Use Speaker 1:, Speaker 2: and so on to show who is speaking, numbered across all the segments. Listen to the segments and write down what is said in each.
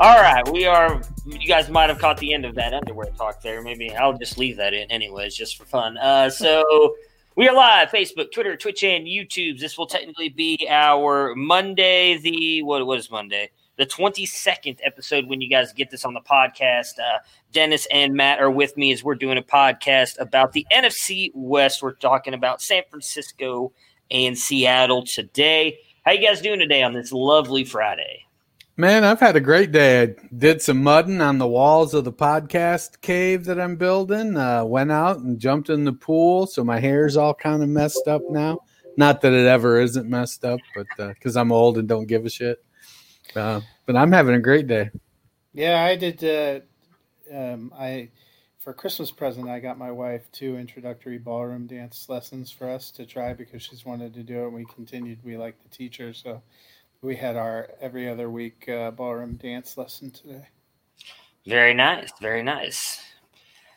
Speaker 1: All right, we are. You guys might have caught the end of that underwear talk there. Maybe I'll just leave that in, anyways, just for fun. Uh, so we are live: Facebook, Twitter, Twitch, and YouTube. This will technically be our Monday. The what was Monday? The twenty second episode. When you guys get this on the podcast, uh, Dennis and Matt are with me as we're doing a podcast about the NFC West. We're talking about San Francisco and Seattle today. How you guys doing today on this lovely Friday?
Speaker 2: Man, I've had a great day. I did some mudding on the walls of the podcast cave that I'm building. Uh, went out and jumped in the pool, so my hair's all kind of messed up now. Not that it ever isn't messed up, but because uh, I'm old and don't give a shit. Uh, but I'm having a great day.
Speaker 3: Yeah, I did. Uh, um, I for Christmas present, I got my wife two introductory ballroom dance lessons for us to try because she's wanted to do it. and We continued. We like the teacher, so we had our every other week uh, ballroom dance lesson today.
Speaker 1: Very nice, very nice.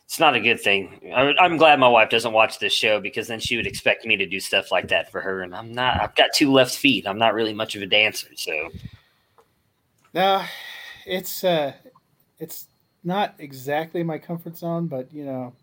Speaker 1: It's not a good thing. I'm glad my wife doesn't watch this show because then she would expect me to do stuff like that for her, and I'm not. I've got two left feet. I'm not really much of a dancer, so.
Speaker 3: No, it's uh, it's not exactly my comfort zone, but you know,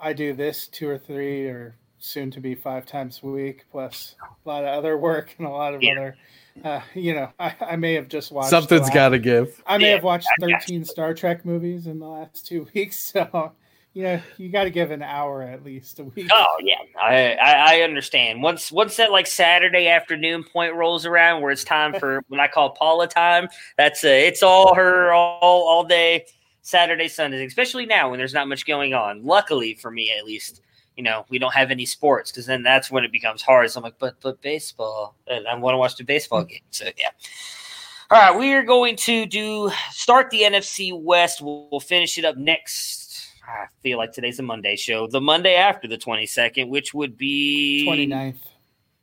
Speaker 3: I do this two or three or soon to be five times a week, plus a lot of other work and a lot of yeah. other uh, you know, I, I, may have just watched.
Speaker 2: Something's got to give.
Speaker 3: I may yeah, have watched 13 Star Trek movies in the last two weeks. So, you know, you got to give an hour at least a week.
Speaker 1: Oh, yeah. I, I, I, understand. Once once that like Saturday afternoon point rolls around where it's time for what I call Paula time, that's uh, it's all her all, all day Saturday, Sundays, especially now when there's not much going on. Luckily for me, at least you know, we don't have any sports because then that's when it becomes hard. So I'm like, but but baseball, and I want to watch the baseball mm-hmm. game. So yeah. All right, we are going to do start the NFC West. We'll, we'll finish it up next. I feel like today's a Monday show. The Monday after the 22nd, which would be
Speaker 3: 29th.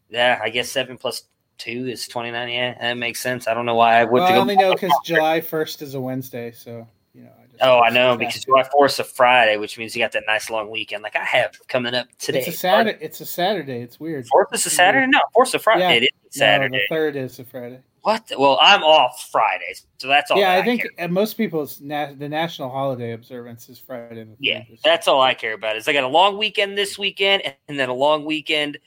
Speaker 1: Yeah, I guess seven plus two is 29. Yeah, that makes sense. I don't know why I would.
Speaker 3: Well, I only know because July 1st is a Wednesday. So you know. I
Speaker 1: oh, I know because July Fourth is a Friday, which means you got that nice long weekend. Like I have coming up today.
Speaker 3: It's a Saturday. It's a Saturday. It's weird.
Speaker 1: Fourth is a Saturday. No, fourth is a Friday. Yeah. It is Saturday. No,
Speaker 3: the third is a Friday.
Speaker 1: What? Well, I'm off Fridays, so that's all.
Speaker 3: Yeah,
Speaker 1: I,
Speaker 3: I think most people's na- the national holiday observance is Friday.
Speaker 1: yeah, that's all I care about. Is I got a long weekend this weekend, and then a long weekend the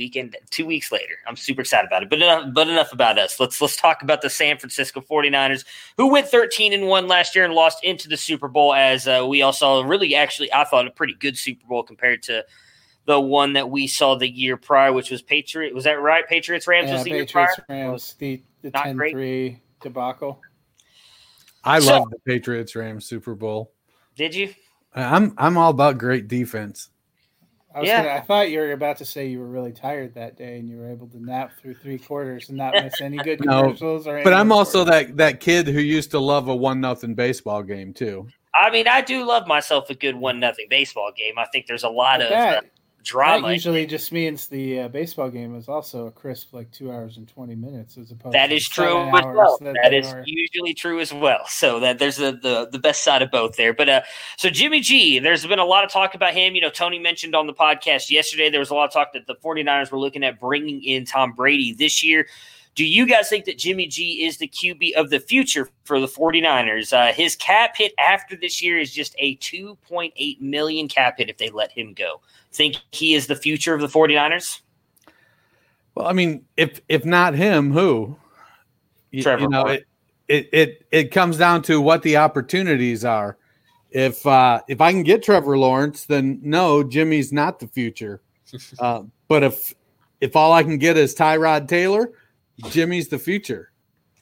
Speaker 1: weekend two weeks later. I'm super excited about it. But enough, but enough about us. Let's let's talk about the San Francisco 49ers who went 13 and 1 last year and lost into the Super Bowl as uh, we all saw really actually I thought a pretty good Super Bowl compared to the one that we saw the year prior, which was Patriot. Was that right? Patriots Rams
Speaker 3: yeah,
Speaker 1: was the
Speaker 3: Patriots,
Speaker 1: year
Speaker 3: prior. Rams, the the 10-3 debacle.
Speaker 2: I so, love the Patriots Rams Super Bowl.
Speaker 1: Did you?
Speaker 2: I'm I'm all about great defense.
Speaker 3: I, yeah. Gonna, I thought you were about to say you were really tired that day and you were able to nap through three quarters and not miss any good commercials no, or
Speaker 2: But I'm also that that kid who used to love a one nothing baseball game too.
Speaker 1: I mean, I do love myself a good one nothing baseball game. I think there's a lot of that, uh, drama.
Speaker 3: That usually just means the uh, baseball game is also a crisp like two hours and twenty minutes as opposed.
Speaker 1: To that is true as well. That, that is are... usually true as well. So that there's a, the the best side of both there. But uh, so Jimmy G, there's been a lot of talk about him. You know, Tony mentioned on the podcast yesterday there was a lot of talk that the 49ers were looking at bringing in Tom Brady this year. Do you guys think that Jimmy G is the QB of the future for the 49ers? Uh, his cap hit after this year is just a 2.8 million cap hit if they let him go. Think he is the future of the 49ers?
Speaker 2: Well, I mean, if if not him, who? You,
Speaker 1: Trevor
Speaker 2: you know, it, it it it comes down to what the opportunities are. If uh if I can get Trevor Lawrence, then no, Jimmy's not the future. Uh, but if if all I can get is Tyrod Taylor, Jimmy's the future.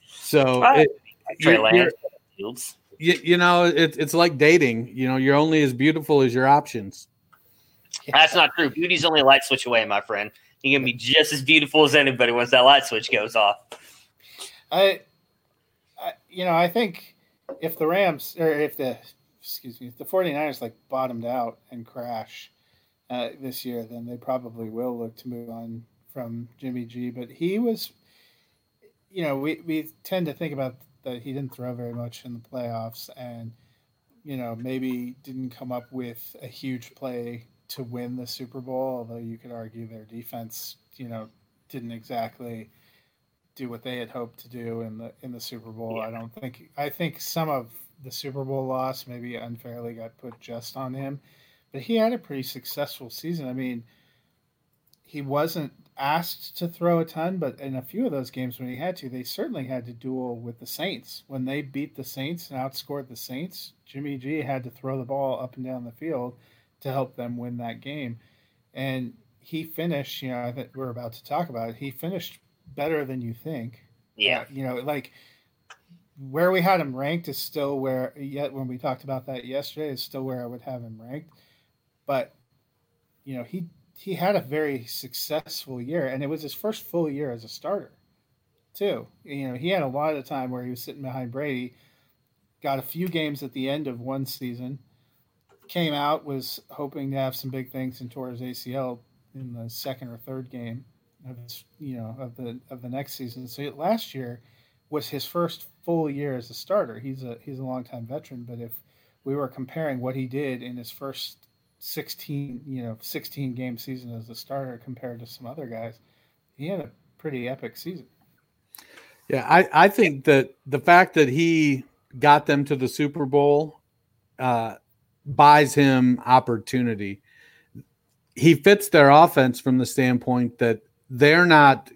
Speaker 2: So
Speaker 1: Right.
Speaker 2: it,
Speaker 1: Trey
Speaker 2: you're- you're- you, you know, it, it's like dating. You know, you're only as beautiful as your options.
Speaker 1: That's not true. Beauty's only a light switch away, my friend. You can be just as beautiful as anybody once that light switch goes off.
Speaker 3: I, I, you know, I think if the Rams or if the, excuse me, if the 49ers like bottomed out and crash uh, this year, then they probably will look to move on from Jimmy G. But he was, you know, we, we tend to think about that he didn't throw very much in the playoffs and, you know, maybe didn't come up with a huge play to win the Super Bowl, although you could argue their defense, you know, didn't exactly do what they had hoped to do in the in the Super Bowl. I don't think I think some of the Super Bowl loss maybe unfairly got put just on him, but he had a pretty successful season. I mean, he wasn't asked to throw a ton, but in a few of those games when he had to, they certainly had to duel with the Saints. When they beat the Saints and outscored the Saints, Jimmy G had to throw the ball up and down the field to help them win that game. And he finished, you know, I think we're about to talk about it. He finished better than you think.
Speaker 1: Yeah.
Speaker 3: Uh, you know, like where we had him ranked is still where yet when we talked about that yesterday is still where I would have him ranked. But you know, he he had a very successful year and it was his first full year as a starter too. You know, he had a lot of time where he was sitting behind Brady, got a few games at the end of one season, came out, was hoping to have some big things and tore his ACL in the second or third game of his, you know of the of the next season. So last year was his first full year as a starter. He's a he's a longtime veteran, but if we were comparing what he did in his first 16, you know, 16 game season as a starter compared to some other guys, he had a pretty epic season.
Speaker 2: Yeah, I, I think that the fact that he got them to the Super Bowl uh, buys him opportunity. He fits their offense from the standpoint that they're not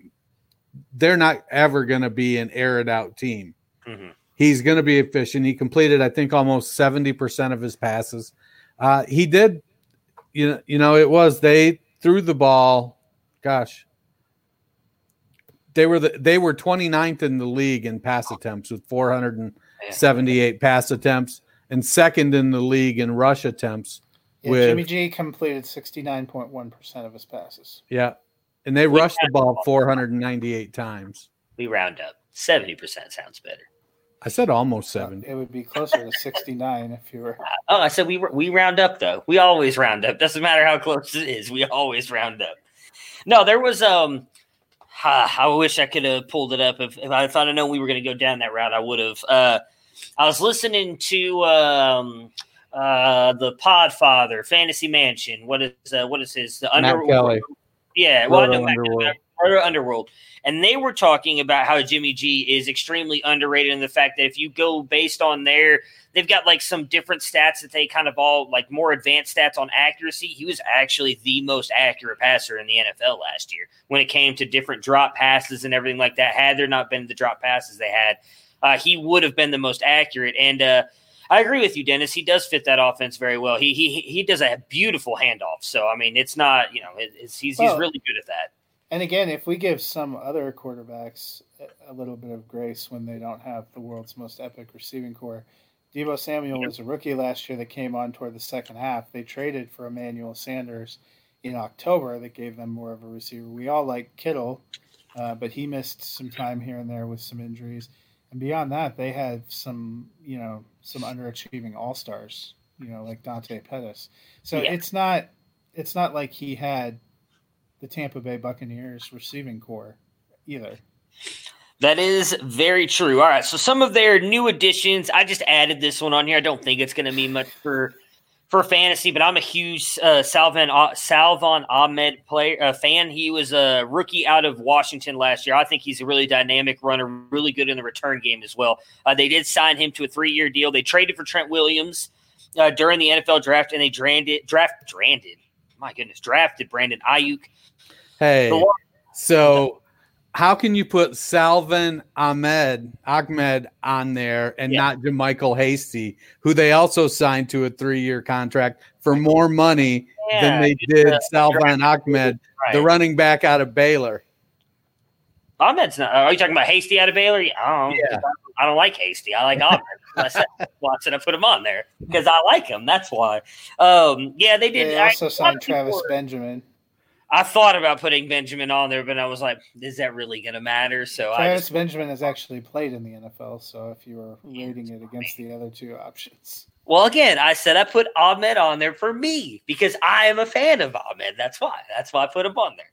Speaker 2: they're not ever going to be an air it out team.
Speaker 1: hmm
Speaker 2: He's going to be efficient. He completed, I think, almost seventy percent of his passes. Uh, he did, you know, you know, it was they threw the ball. Gosh, they were the, they were 29th in the league in pass attempts with 478 pass attempts, and second in the league in rush attempts.
Speaker 3: Yeah,
Speaker 2: With-
Speaker 3: Jimmy G completed 69.1% of his passes.
Speaker 2: Yeah, and they rushed the ball 498 times.
Speaker 1: We round up. 70% sounds better.
Speaker 2: I said almost 70.
Speaker 3: It would be closer to 69 if you were.
Speaker 1: Oh, I said we we round up though. We always round up. Doesn't matter how close it is. We always round up. No, there was um. ah, I wish I could have pulled it up. If, if I thought I know we were going to go down that route, I would have. Uh, I was listening to um, uh, the Podfather Fantasy Mansion. What is uh, what is his the
Speaker 2: Matt
Speaker 1: Underworld?
Speaker 2: Kelly.
Speaker 1: Yeah, well, I
Speaker 2: Roto
Speaker 1: know Matt-
Speaker 2: Underworld.
Speaker 1: Roto Underworld. And they were talking about how Jimmy G is extremely underrated and the fact that if you go based on their they've got like some different stats that they kind of all like more advanced stats on accuracy. He was actually the most accurate passer in the NFL last year when it came to different drop passes and everything like that. Had there not been the drop passes they had, uh, he would have been the most accurate. And uh, I agree with you, Dennis. He does fit that offense very well. He he he does a beautiful handoff. So I mean, it's not you know it, he's he's really good at that.
Speaker 3: And again, if we give some other quarterbacks a- little bit of grace when they don't have the world's most epic receiving core, Deebo Samuel was a rookie last year that came on toward the second half. They traded for Emmanuel Sanders in October that gave them more of a receiver. We all like Kittle, uh, but he missed some time here and there with some injuries. And beyond that, they had some, you know, some underachieving all stars, you know, like Dante Pettis. So
Speaker 1: Yeah.
Speaker 3: it's not, it's not like he had the Tampa Bay Buccaneers receiving core either.
Speaker 1: That is very true. All right, so some of their new additions, I just added this one on here. I don't think it's going to mean much for for fantasy, but I'm a huge uh, Salvan uh, Salvon Ahmed player uh, fan. He was a rookie out of Washington last year. I think he's a really dynamic runner, really good in the return game as well. Uh, they did sign him to a three year deal. They traded for Trent Williams uh, during the NFL draft, and they drafted draft drafted. My goodness, drafted Brandon Aiyuk.
Speaker 2: Hey,
Speaker 1: Lo-
Speaker 2: So, how can you put Salvon Ahmed Ahmed on there and
Speaker 1: Yeah.
Speaker 2: not JaMycal Hasty, who they also signed to a three-year contract for more money than they did
Speaker 1: uh,
Speaker 2: Salvon Ahmed,
Speaker 1: right.
Speaker 2: the running back out of Baylor?
Speaker 1: Ahmed's not. Are you talking about Hasty out of Baylor? I don't.
Speaker 2: Yeah.
Speaker 1: I don't like Hasty. I like Ahmed. I said, well, I said I put him on there because I like him. That's why. Um, yeah, they did.
Speaker 3: They also
Speaker 1: a lot
Speaker 3: signed Travis
Speaker 1: were-
Speaker 3: Benjamin.
Speaker 1: I thought about putting Benjamin on there, but I was like, is that really going to matter? So I
Speaker 3: Travis
Speaker 1: just,
Speaker 3: Benjamin has actually played in the NFL, so if you were
Speaker 1: Yeah,
Speaker 3: rating it against the other two options,
Speaker 1: well, again, I said I put Ahmed on there for me because I am a fan of Ahmed. That's why. That's why I put him on there.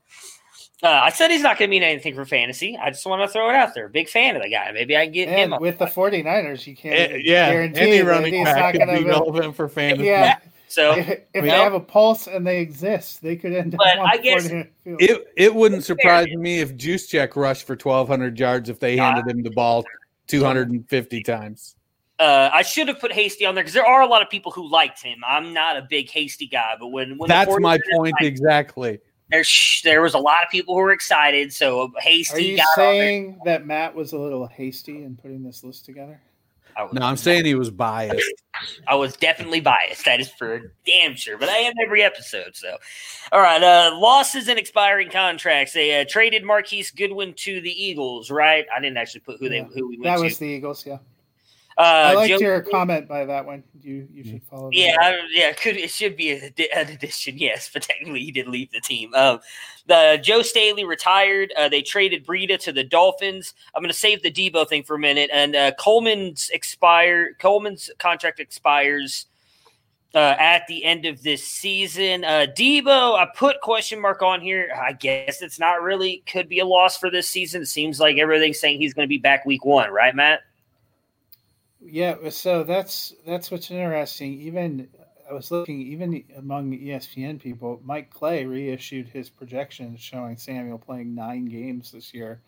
Speaker 1: Uh, I said he's not going to mean anything for fantasy. I just want to throw it out there. Big fan of the guy. Maybe I can get him.
Speaker 3: and
Speaker 1: on.
Speaker 3: with the 49ers, you can't even
Speaker 2: yeah,
Speaker 3: guarantee
Speaker 2: any
Speaker 3: that
Speaker 2: running
Speaker 3: he's
Speaker 2: back
Speaker 3: not gonna
Speaker 2: be
Speaker 3: to.
Speaker 2: relevant for fantasy.
Speaker 3: Yeah,
Speaker 1: so
Speaker 3: if, if
Speaker 2: You
Speaker 3: they
Speaker 1: know?
Speaker 3: have a pulse and they exist, they could end up
Speaker 1: But
Speaker 3: on
Speaker 1: I guess
Speaker 2: It it wouldn't surprise me if Juszczyk rushed for 1,200 yards if they handed him the ball 250 times.
Speaker 1: uh, I should have put Hasty on there because there are a lot of people who liked him. I'm not a big Hasty guy, but when, when
Speaker 2: That's my point
Speaker 1: signed
Speaker 2: exactly.
Speaker 1: There sh- there was a lot of people who were excited. So Hasty
Speaker 3: Are you
Speaker 1: got on
Speaker 3: saying that Matt was a little hasty in putting this list together?
Speaker 1: I was,
Speaker 2: No, I'm saying he was biased.
Speaker 1: I was definitely biased. That is for damn sure. But I am every episode. So, all right. Uh, losses and expiring contracts. They uh, traded Marquise Goodwin to the Eagles. Right? I didn't actually put who they
Speaker 3: Yeah.
Speaker 1: who we went
Speaker 3: That
Speaker 1: to.
Speaker 3: was the Eagles, yeah.
Speaker 1: Uh,
Speaker 3: I liked
Speaker 1: Joe-
Speaker 3: your comment by that one. You you should follow. that.
Speaker 1: Yeah, I, yeah, could it should be an addition, yes, but technically he did leave the team. Um, the Joe Staley retired. Uh, they traded Breida to the Dolphins. I'm going to save the Deebo thing for a minute. And uh, Coleman's expire. Coleman's contract expires uh, at the end of this season. Uh, Deebo, I put question mark on here. I guess it's not really could be a loss for this season. It seems like everything's saying he's going to be back week one, right, Matt?
Speaker 3: Yeah, so that's that's what's interesting. Even I was looking, even among ESPN people, Mike Clay reissued his projections showing Samuel playing nine games this year,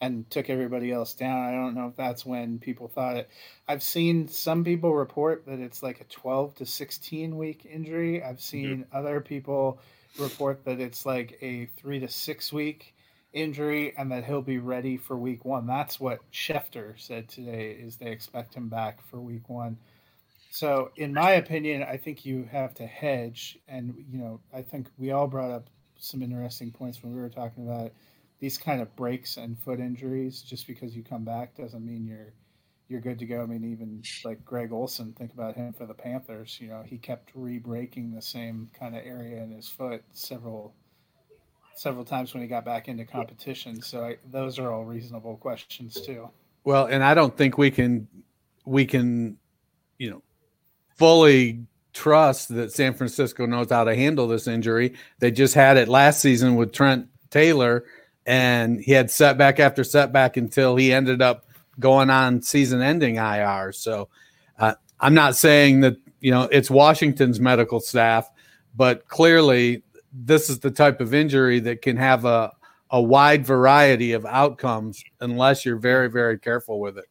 Speaker 3: and took everybody else down. I don't know if that's when people thought it. I've seen some people report that it's like a twelve to sixteen week injury. I've mm-hmm. seen other people report that it's like a three to six week injury and that he'll be ready for week one. That's what Schefter said today is they expect him back for week one. So in my opinion, I think you have to hedge and you know, I think we all brought up some interesting points when we were talking about these kind of breaks and foot injuries. Just because you come back doesn't mean you're you're good to go. I mean, even like Greg Olsen, think about him for the Panthers. You know, he kept re-breaking the same kind of area in his foot several several times when he got back into competition. So I, those are all reasonable questions too.
Speaker 2: Well, and I don't think we can we can, you know, fully trust that San Francisco knows how to handle this injury. They just had it last season with Trent Taylor, and he had setback after setback until he ended up going on season-ending IR. So uh, I'm not saying that you know it's Washington's medical staff, but clearly this is the type of injury that can have a a wide variety of outcomes unless you're very very careful with it.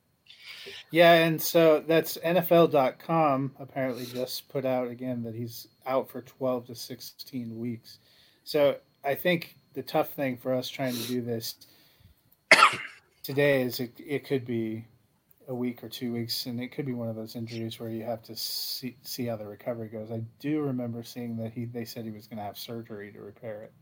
Speaker 3: Yeah, and so that's NFL.com apparently just put out again that he's out for 12 to 16 weeks. So I think the tough thing for us trying to do this today is it, it could be a week or two weeks, and it could be one of those injuries where you have to see, see how the recovery goes. I do remember seeing that he they said he was going to have surgery to repair it.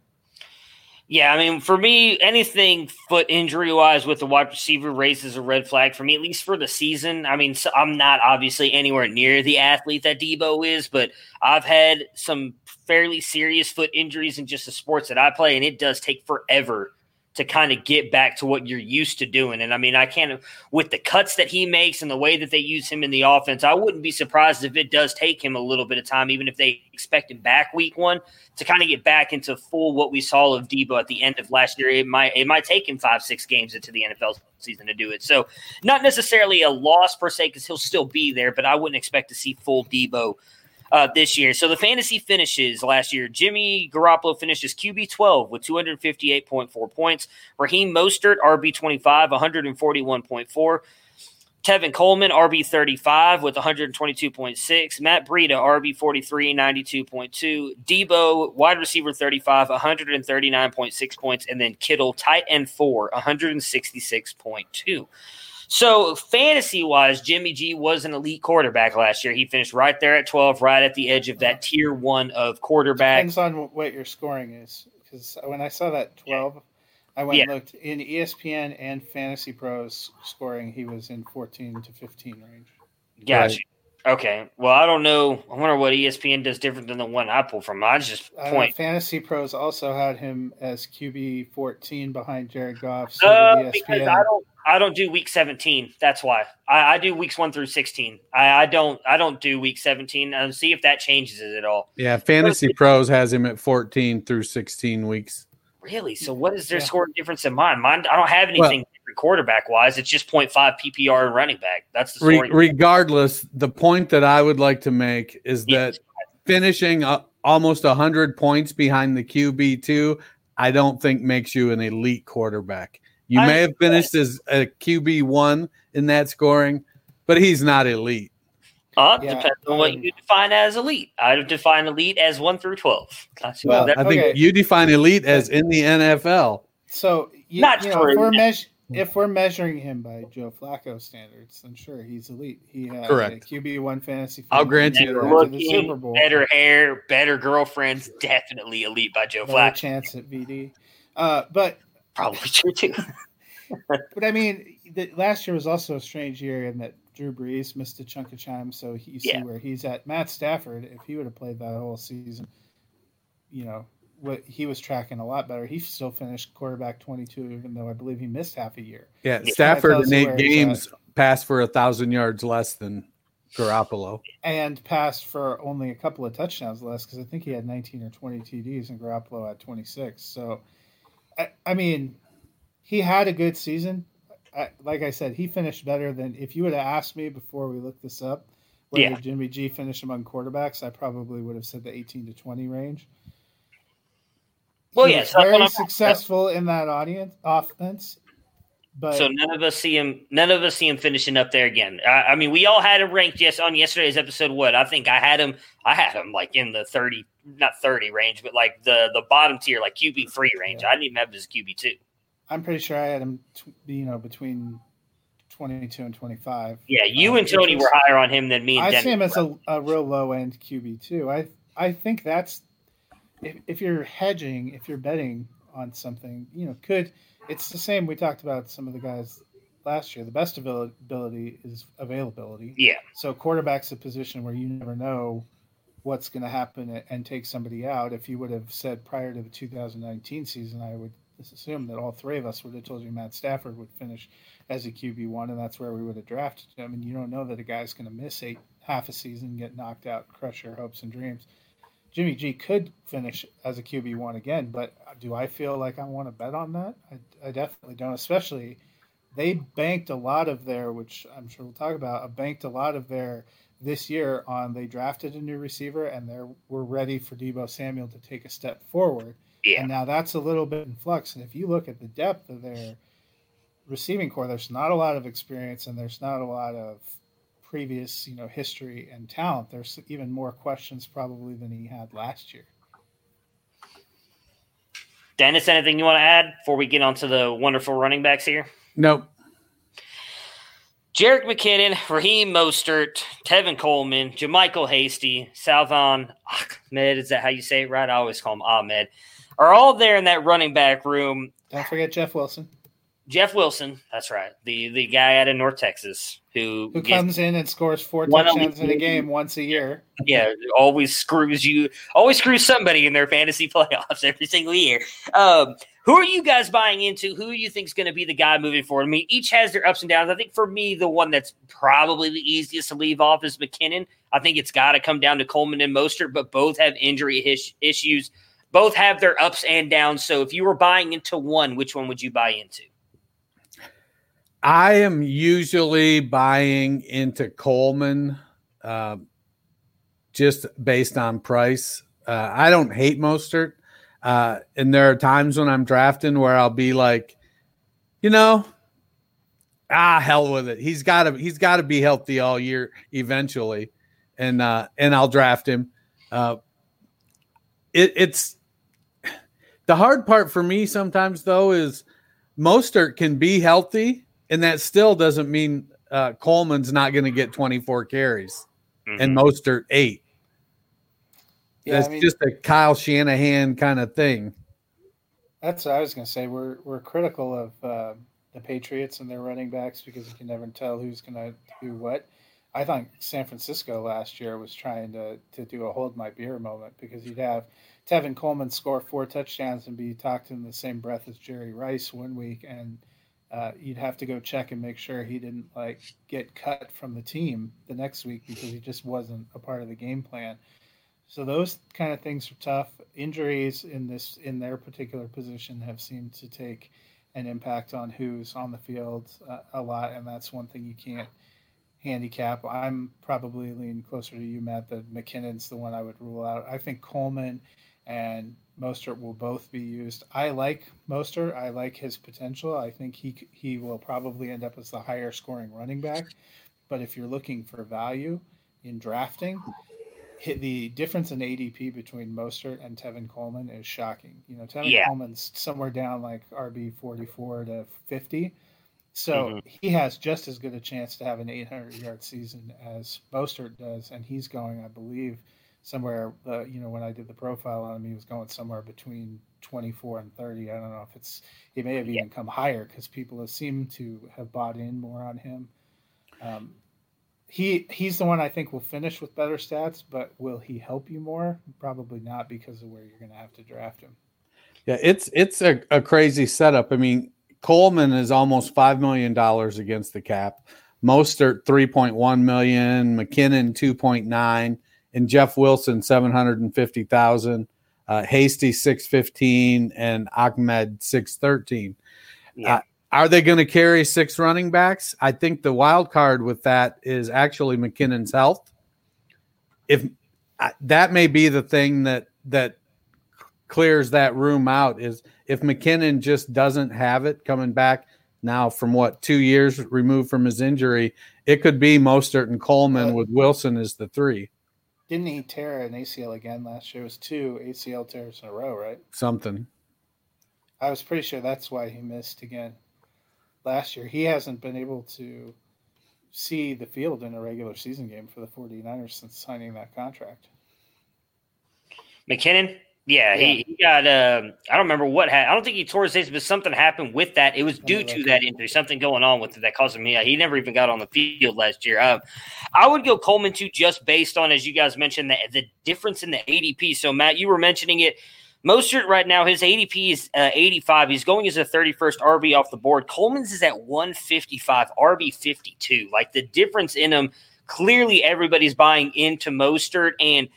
Speaker 1: Yeah, I mean, for me, anything foot injury wise with the wide receiver raises a red flag for me, at least for the season. I mean, so I'm not obviously anywhere near the athlete that Deebo is, but I've had some fairly serious foot injuries in just the sports that I play, and it does take forever to kind of get back to what you're used to doing. And I mean, I can't, with the cuts that he makes and the way that they use him in the offense, I wouldn't be surprised if it does take him a little bit of time, even if they expect him back week one, to kind of get back into full what we saw of Deebo at the end of last year. It might it might take him five, six games into the NFL season to do it. So not necessarily a loss per se, because he'll still be there, but I wouldn't expect to see full Deebo uh, this year. So the fantasy finishes last year. Jimmy Garoppolo finishes QB 12 with 258.4 points. Raheem Mostert, RB 25, 141.4. Tevin Coleman, RB 35 with 122.6. Matt Breida, RB 43, 92.2. Deebo, wide receiver 35, 139.6 points. And then Kittle, tight end 4, 166.2. So, fantasy wise, Jimmy G was an elite quarterback last year. He finished right there at 12, right at the edge of that tier one of quarterback.
Speaker 3: Depends on what your scoring is. Because when I saw that 12, I went
Speaker 1: Yeah.
Speaker 3: and looked in ESPN and Fantasy Pros scoring. He was in 14 to 15 range.
Speaker 1: Gotcha. Okay. Well, I don't know. I wonder what ESPN does different than the one I pull from. I just
Speaker 3: Uh,
Speaker 1: point.
Speaker 3: Fantasy Pros also had him as QB 14 behind Jared Goff. So
Speaker 1: Uh,
Speaker 3: did
Speaker 1: because I don't, I don't do week seventeen. That's why I, I do weeks one through sixteen. I, I don't, I don't do week seventeen. And see if that changes it at all.
Speaker 2: Yeah, Fantasy Pros has him at 14 through 16 weeks.
Speaker 1: Really? So what is their
Speaker 3: Yeah.
Speaker 1: scoring difference in mine? Mine, I don't have anything different quarterback wise. It's just 0.5 PPR and running back. That's the
Speaker 2: Re- regardless, the point that I would like to make is that finishing uh, almost 100 points behind the QB2, I don't think makes you an elite quarterback. You
Speaker 1: I
Speaker 2: may have finished as a QB1 in that scoring, but he's not elite.
Speaker 1: Uh,
Speaker 3: Yeah,
Speaker 1: depends on what
Speaker 3: um,
Speaker 1: you define as elite. I'd define elite as one through twelve.
Speaker 3: Well,
Speaker 1: that-
Speaker 2: I think
Speaker 3: Okay.
Speaker 2: you define elite as in the NFL.
Speaker 3: So you,
Speaker 1: Not
Speaker 3: you know,
Speaker 1: true.
Speaker 3: if we're meas- if we're measuring him by Joe Flacco standards, then sure he's elite. He has
Speaker 2: Correct.
Speaker 3: a QB one fantasy.
Speaker 2: I'll grant you
Speaker 3: to
Speaker 1: better
Speaker 2: that.
Speaker 3: the
Speaker 1: looking,
Speaker 3: Super Bowl.
Speaker 1: better hair, better girlfriends. Definitely elite by Joe
Speaker 3: Better
Speaker 1: Flacco.
Speaker 3: chance at VD. Uh, but
Speaker 1: Probably true too.
Speaker 3: but I mean, the, last year was also a strange year in that Drew Brees missed a chunk of time, so you see
Speaker 1: Yeah.
Speaker 3: where he's at. Matt Stafford, if he would have played that whole season, you know, what he was tracking a lot better. He still finished quarterback twenty two, even though I believe he missed half a year.
Speaker 2: Yeah,
Speaker 1: Yeah.
Speaker 2: Stafford in eight games passed for a thousand yards less than Garoppolo.
Speaker 3: and passed for only a couple of touchdowns less because I think he had 19 or 20 TDs and Garoppolo had 26. So, I, I mean, he had a good season. I, like I said, he finished better than if you would have asked me before we looked this up whether
Speaker 1: Yeah.
Speaker 3: Jimmy G finished among quarterbacks. I probably would have said the 18 to 20 range.
Speaker 1: Well,
Speaker 3: He
Speaker 1: yeah,
Speaker 3: was
Speaker 1: so that's what
Speaker 3: very successful in that audience offense, but
Speaker 1: So none of us see him. None of us see him finishing up there again. I, I mean, we all had him ranked. Yes, on yesterday's episode. What I think I had him. I had him like in the thirty, not thirty range, but like the the bottom tier, like QB three range.
Speaker 3: Yeah.
Speaker 1: I didn't even have him as QB two.
Speaker 3: I'm pretty sure I had him, you know, between 22 and 25.
Speaker 1: Yeah, you
Speaker 3: Uh,
Speaker 1: and Tony were higher on him than me and
Speaker 3: I
Speaker 1: Dennis.
Speaker 3: see him as a, a real low end QB too. I I think that's if, if you're hedging, if you're betting on something, you know, could it's the same we talked about some of the guys last year. The best availability is availability.
Speaker 1: Yeah.
Speaker 3: So quarterback's a position where you never know what's going to happen and take somebody out. If you would have said prior to the 2019 season, I would assume that all three of us would have told you Matt Stafford would finish as a QB one, and that's where we would have drafted him. And you don't know that a guy's going to miss eight half a season, get knocked out, crush your hopes and dreams. Jimmy G could finish as a QB one again, but do I feel like I want to bet on that? I, I definitely don't. Especially they banked a lot of their, which I'm sure we'll talk about, uh, banked a lot of their this year on they drafted a new receiver and they were ready for Deebo Samuel to take a step forward.
Speaker 1: Yeah.
Speaker 3: And now that's a little bit in flux. And if you look at the depth of their receiving core, there's not a lot of experience and there's not a lot of previous, you know, history and talent. There's even more questions probably than he had last year.
Speaker 1: Dennis, anything you want to add before we get onto the wonderful running backs here?
Speaker 2: Nope.
Speaker 1: Jerick McKinnon, Raheem Mostert, Tevin Coleman, JaMycal Hasty, Salvon Ahmed, is that how you say it right? I always call him Ahmed, are all there in that running back room.
Speaker 3: Don't forget Jeff Wilson,
Speaker 1: Jeff Wilson, that's right, the the guy out of North Texas who,
Speaker 3: who comes in and scores four touchdowns in a game once a year.
Speaker 1: yeah, always screws you, always screws somebody in their fantasy playoffs every single year. Um, who are you guys buying into? Who do you think is going to be the guy moving forward? I mean, each has their ups and downs. I think for me, the one that's probably the easiest to leave off is McKinnon. I think it's got to come down to Coleman and Mostert, but both have injury his- issues. Both have their ups and downs. So if you were buying into one, which one would you buy into?
Speaker 2: I am usually buying into Coleman uh, just based on price. Uh, I don't hate Mostert. Uh, and there are times when I'm drafting where I'll be like, you know, ah, hell with it. He's got to he's got to be healthy all year eventually, and uh, and I'll draft him. Uh, it, it's the hard part for me sometimes though is Mostert can be healthy, and that still doesn't mean uh, Coleman's not going to get 24 carries mm-hmm. and Mostert eight. Yeah, That's I mean, just a Kyle Shanahan kind of thing.
Speaker 3: That's what I was going to say. We're we're critical of uh, the Patriots and their running backs because you can never tell who's going to do what. I thought San Francisco last year was trying to to do a hold my beer moment because you'd have Tevin Coleman score four touchdowns and be talked in the same breath as Jerry Rice one week, and uh, you'd have to go check and make sure he didn't like get cut from the team the next week because he just wasn't a part of the game plan. So those kind of things are tough. Injuries in this in their particular position have seemed to take an impact on who's on the field uh, a lot, and that's one thing you can't handicap. I'm probably leaning closer to you, Matt. That McKinnon's the one I would rule out. I think Coleman and Mostert will both be used. I like Mostert. I like his potential. I think he he will probably end up as the higher scoring running back. But if you're looking for value in drafting, the difference in ADP between Mostert and Tevin Coleman is shocking. You know, Tevin yeah. Coleman's somewhere down like RB 44 to 50. So mm-hmm. he has just as good a chance to have an 800 yard season as Mostert does. And he's going, I believe, somewhere, uh, you know, when I did the profile on him, he was going somewhere between 24 and 30. I don't know if it's, he may have even yeah. come higher because people have seemed to have bought in more on him. Um, he he's the one I think will finish with better stats, but will he help you more? Probably not because of where you're going to have to draft him.
Speaker 2: Yeah, it's it's a, a crazy setup. I mean, Coleman is almost five million dollars against the cap. Mostert three point one million, McKinnon two point nine, and Jeff Wilson seven hundred and fifty thousand. Uh, Hasty six fifteen and Ahmed six thirteen. Yeah. Uh, are they going to carry six running backs? I think the wild card with that is actually McKinnon's health. If that may be the thing that that clears that room out is if McKinnon just doesn't have it coming back now from what two years removed from his injury, it could be Mostert and Coleman uh, with Wilson as the three.
Speaker 3: Didn't he tear an ACL again last year? It was two ACL tears in a row, right?
Speaker 2: Something.
Speaker 3: I was pretty sure that's why he missed again last year. He hasn't been able to see the field in a regular season game for the 49ers since signing that contract.
Speaker 1: McKinnon, yeah, yeah. He, he got. Uh, I don't remember what. happened. I don't think he tore his face, but something happened with that. It was due to that injury. Something going on with it that caused him. Yeah, he never even got on the field last year. Um, I would go Coleman too, just based on as you guys mentioned the the difference in the ADP. So Matt, you were mentioning it. Mostert right now, his ADP is uh, 85. He's going as a 31st RB off the board. Coleman's is at 155, RB 52. Like the difference in them, clearly everybody's buying into Mostert. And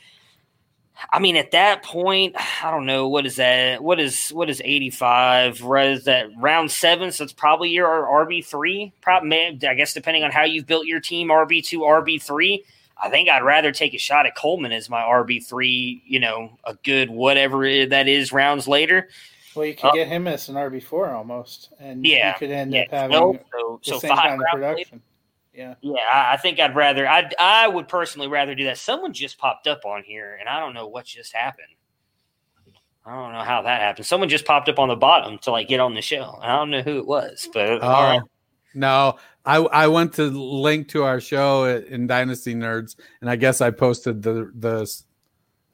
Speaker 1: I mean, at that point, I don't know what is that. What is what is 85? Is that round seven? So it's probably your RB three. Probably, I guess, depending on how you've built your team, RB two, RB three. I think I'd rather take a shot at Coleman as my RB three. You know, a good whatever that is rounds later.
Speaker 3: Well, you could uh, get him as an RB four almost, and yeah, you could end yeah, up having so, the so same kind of production. Later. Yeah,
Speaker 1: yeah. I think I'd rather. I I would personally rather do that. Someone just popped up on here, and I don't know what just happened. I don't know how that happened. Someone just popped up on the bottom to like get on the show. I don't know who it was, but
Speaker 2: all right. No, I I went to link to our show in Dynasty Nerds, and I guess I posted the the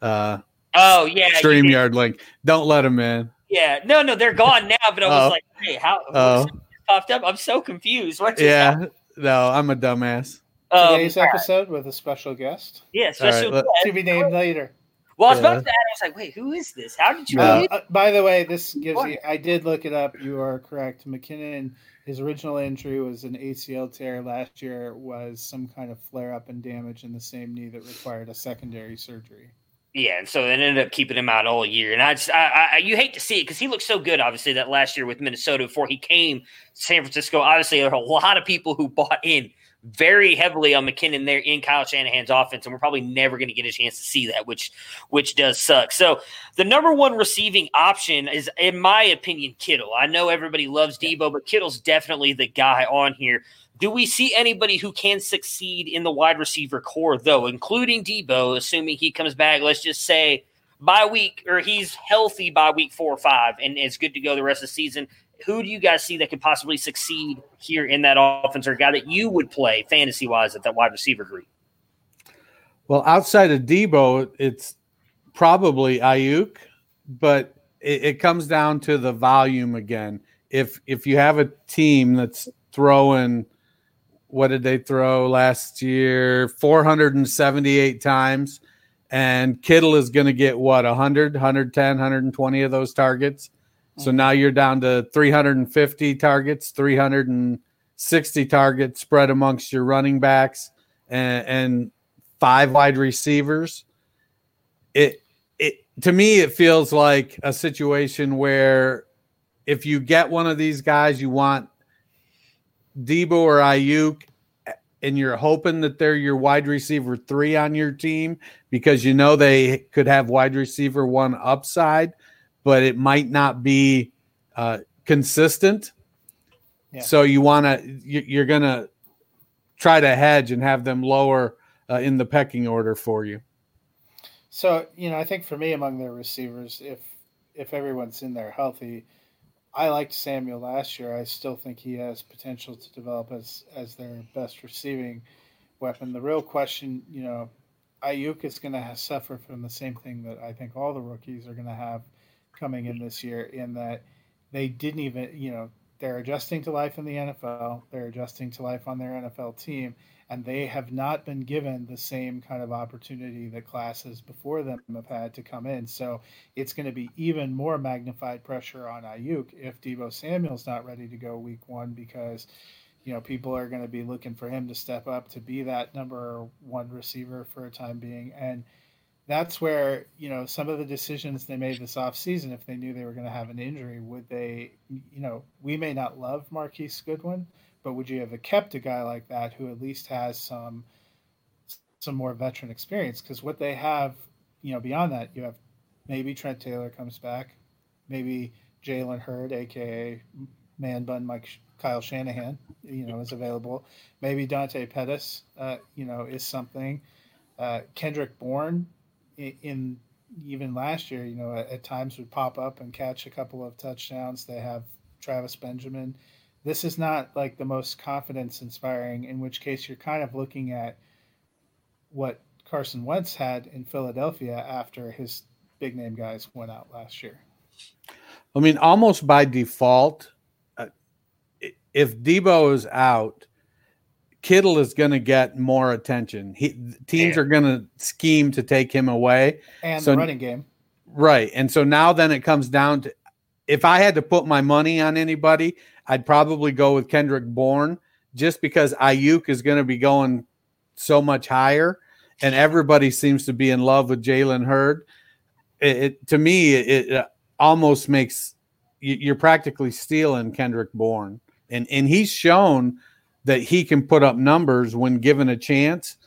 Speaker 2: uh
Speaker 1: oh yeah
Speaker 2: Streamyard link. Don't let them in.
Speaker 1: Yeah, no, no, they're gone now. But I was oh. like, hey, how oh. popped up? I'm so confused. What?
Speaker 2: yeah, happened? No, I'm a dumbass.
Speaker 3: Um, Today's episode with a special guest.
Speaker 1: Yeah, special
Speaker 3: right, guest. to be named later.
Speaker 1: Well, I was yeah. about to ask, I was like, wait, who is this? How did you?
Speaker 3: Uh, uh, by the way, this gives what? you. I did look it up. You are correct. McKinnon his original injury was an ACL tear last year, was some kind of flare up and damage in the same knee that required a secondary surgery.
Speaker 1: Yeah, and so it ended up keeping him out all year. And I just, I, I you hate to see it because he looked so good, obviously, that last year with Minnesota before he came to San Francisco. Obviously, there are a lot of people who bought in very heavily on McKinnon there in Kyle Shanahan's offense, and we're probably never going to get a chance to see that, which which does suck. So the number one receiving option is, in my opinion, Kittle. I know everybody loves Deebo, but Kittle's definitely the guy on here. Do we see anybody who can succeed in the wide receiver core, though, including Deebo, assuming he comes back, let's just say by week, or he's healthy by week four or five and is good to go the rest of the season? who do you guys see that could possibly succeed here in that offense or guy that you would play fantasy wise at that wide receiver group?
Speaker 2: Well, outside of Deebo, it's probably Aiyuk, but it, it, comes down to the volume again. If if you have a team that's throwing, what did they throw last year? 478 times, and Kittle is going to get what 100, 110, 120 of those targets so mm-hmm. now you're down to 350 targets, 360 targets spread amongst your running backs and, and five wide receivers. It it to me it feels like a situation where if you get one of these guys, you want Deebo or Aiyuk and you're hoping that they're your wide receiver three on your team because you know they could have wide receiver one upside but it might not be uh, consistent. Yeah. So you want to you're going to try to hedge and have them lower uh, in the pecking order for you.
Speaker 3: So you know, I think for me among their receivers, if if everyone's in there healthy, I liked Samuel last year. I still think he has potential to develop as as their best receiving weapon. The real question, you know, Aiyuk is going to suffer from the same thing that I think all the rookies are going to have coming in this year in that they didn't even, you know, they're adjusting to life in the NFL, they're adjusting to life on their NFL team, and they have not been given the same kind of opportunity that classes before them have had to come in. So it's going to be even more magnified pressure on Aiyuk if Deebo Samuel's not ready to go week one because you know people are going to be looking for him to step up to be that number one receiver for a time being and that's where you know some of the decisions they made this offseason if they knew they were going to have an injury would they you know we may not love marquise goodwin but would you have kept a guy like that who at least has some some more veteran experience because what they have you know beyond that you have maybe trent taylor comes back maybe jalen hurd aka man bun mike kyle shanahan you know is available maybe dante pettis uh, you know is something uh, kendrick bourne in even last year, you know, at, at, times would pop up and catch a couple of touchdowns. They have Travis Benjamin. This is not like the most confidence inspiring, in which case you're kind of looking at what Carson Wentz had in Philadelphia after his big name guys went out last year.
Speaker 2: I mean, almost by default, uh, if Deebo is out, Kittle is going to get more attention. He, teams are going to scheme to take him away.
Speaker 3: And so, the running game.
Speaker 2: Right. And so now then it comes down to if I had to put my money on anybody, I'd probably go with Kendrick Bourne just because Aiyuk is going to be going so much higher and everybody seems to be in love with Jalen Hurd. It, it, to me, it, it uh, almost makes you're practically stealing Kendrick Bourne. And, and he's shown – that he can put up numbers when given a chance.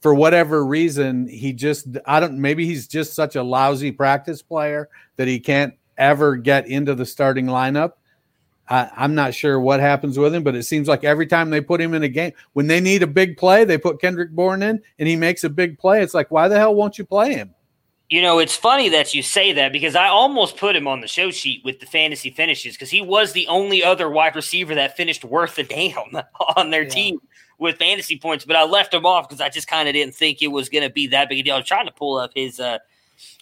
Speaker 2: For whatever reason, he just I don't maybe he's just such a lousy practice player that he can't ever get into the starting lineup. I, am not sure what happens with him, but it seems like every time they put him in a game, when they need a big play, they put Kendrick Bourne in and he makes a big play. It's like, why the hell won't you play him?
Speaker 1: You know, it's funny that you say that because I almost put him on the show sheet with the fantasy finishes because he was the only other wide receiver that finished worth a damn on their yeah. team with fantasy points. But I left him off because I just kind of didn't think it was going to be that big a deal. I was trying to pull up his. uh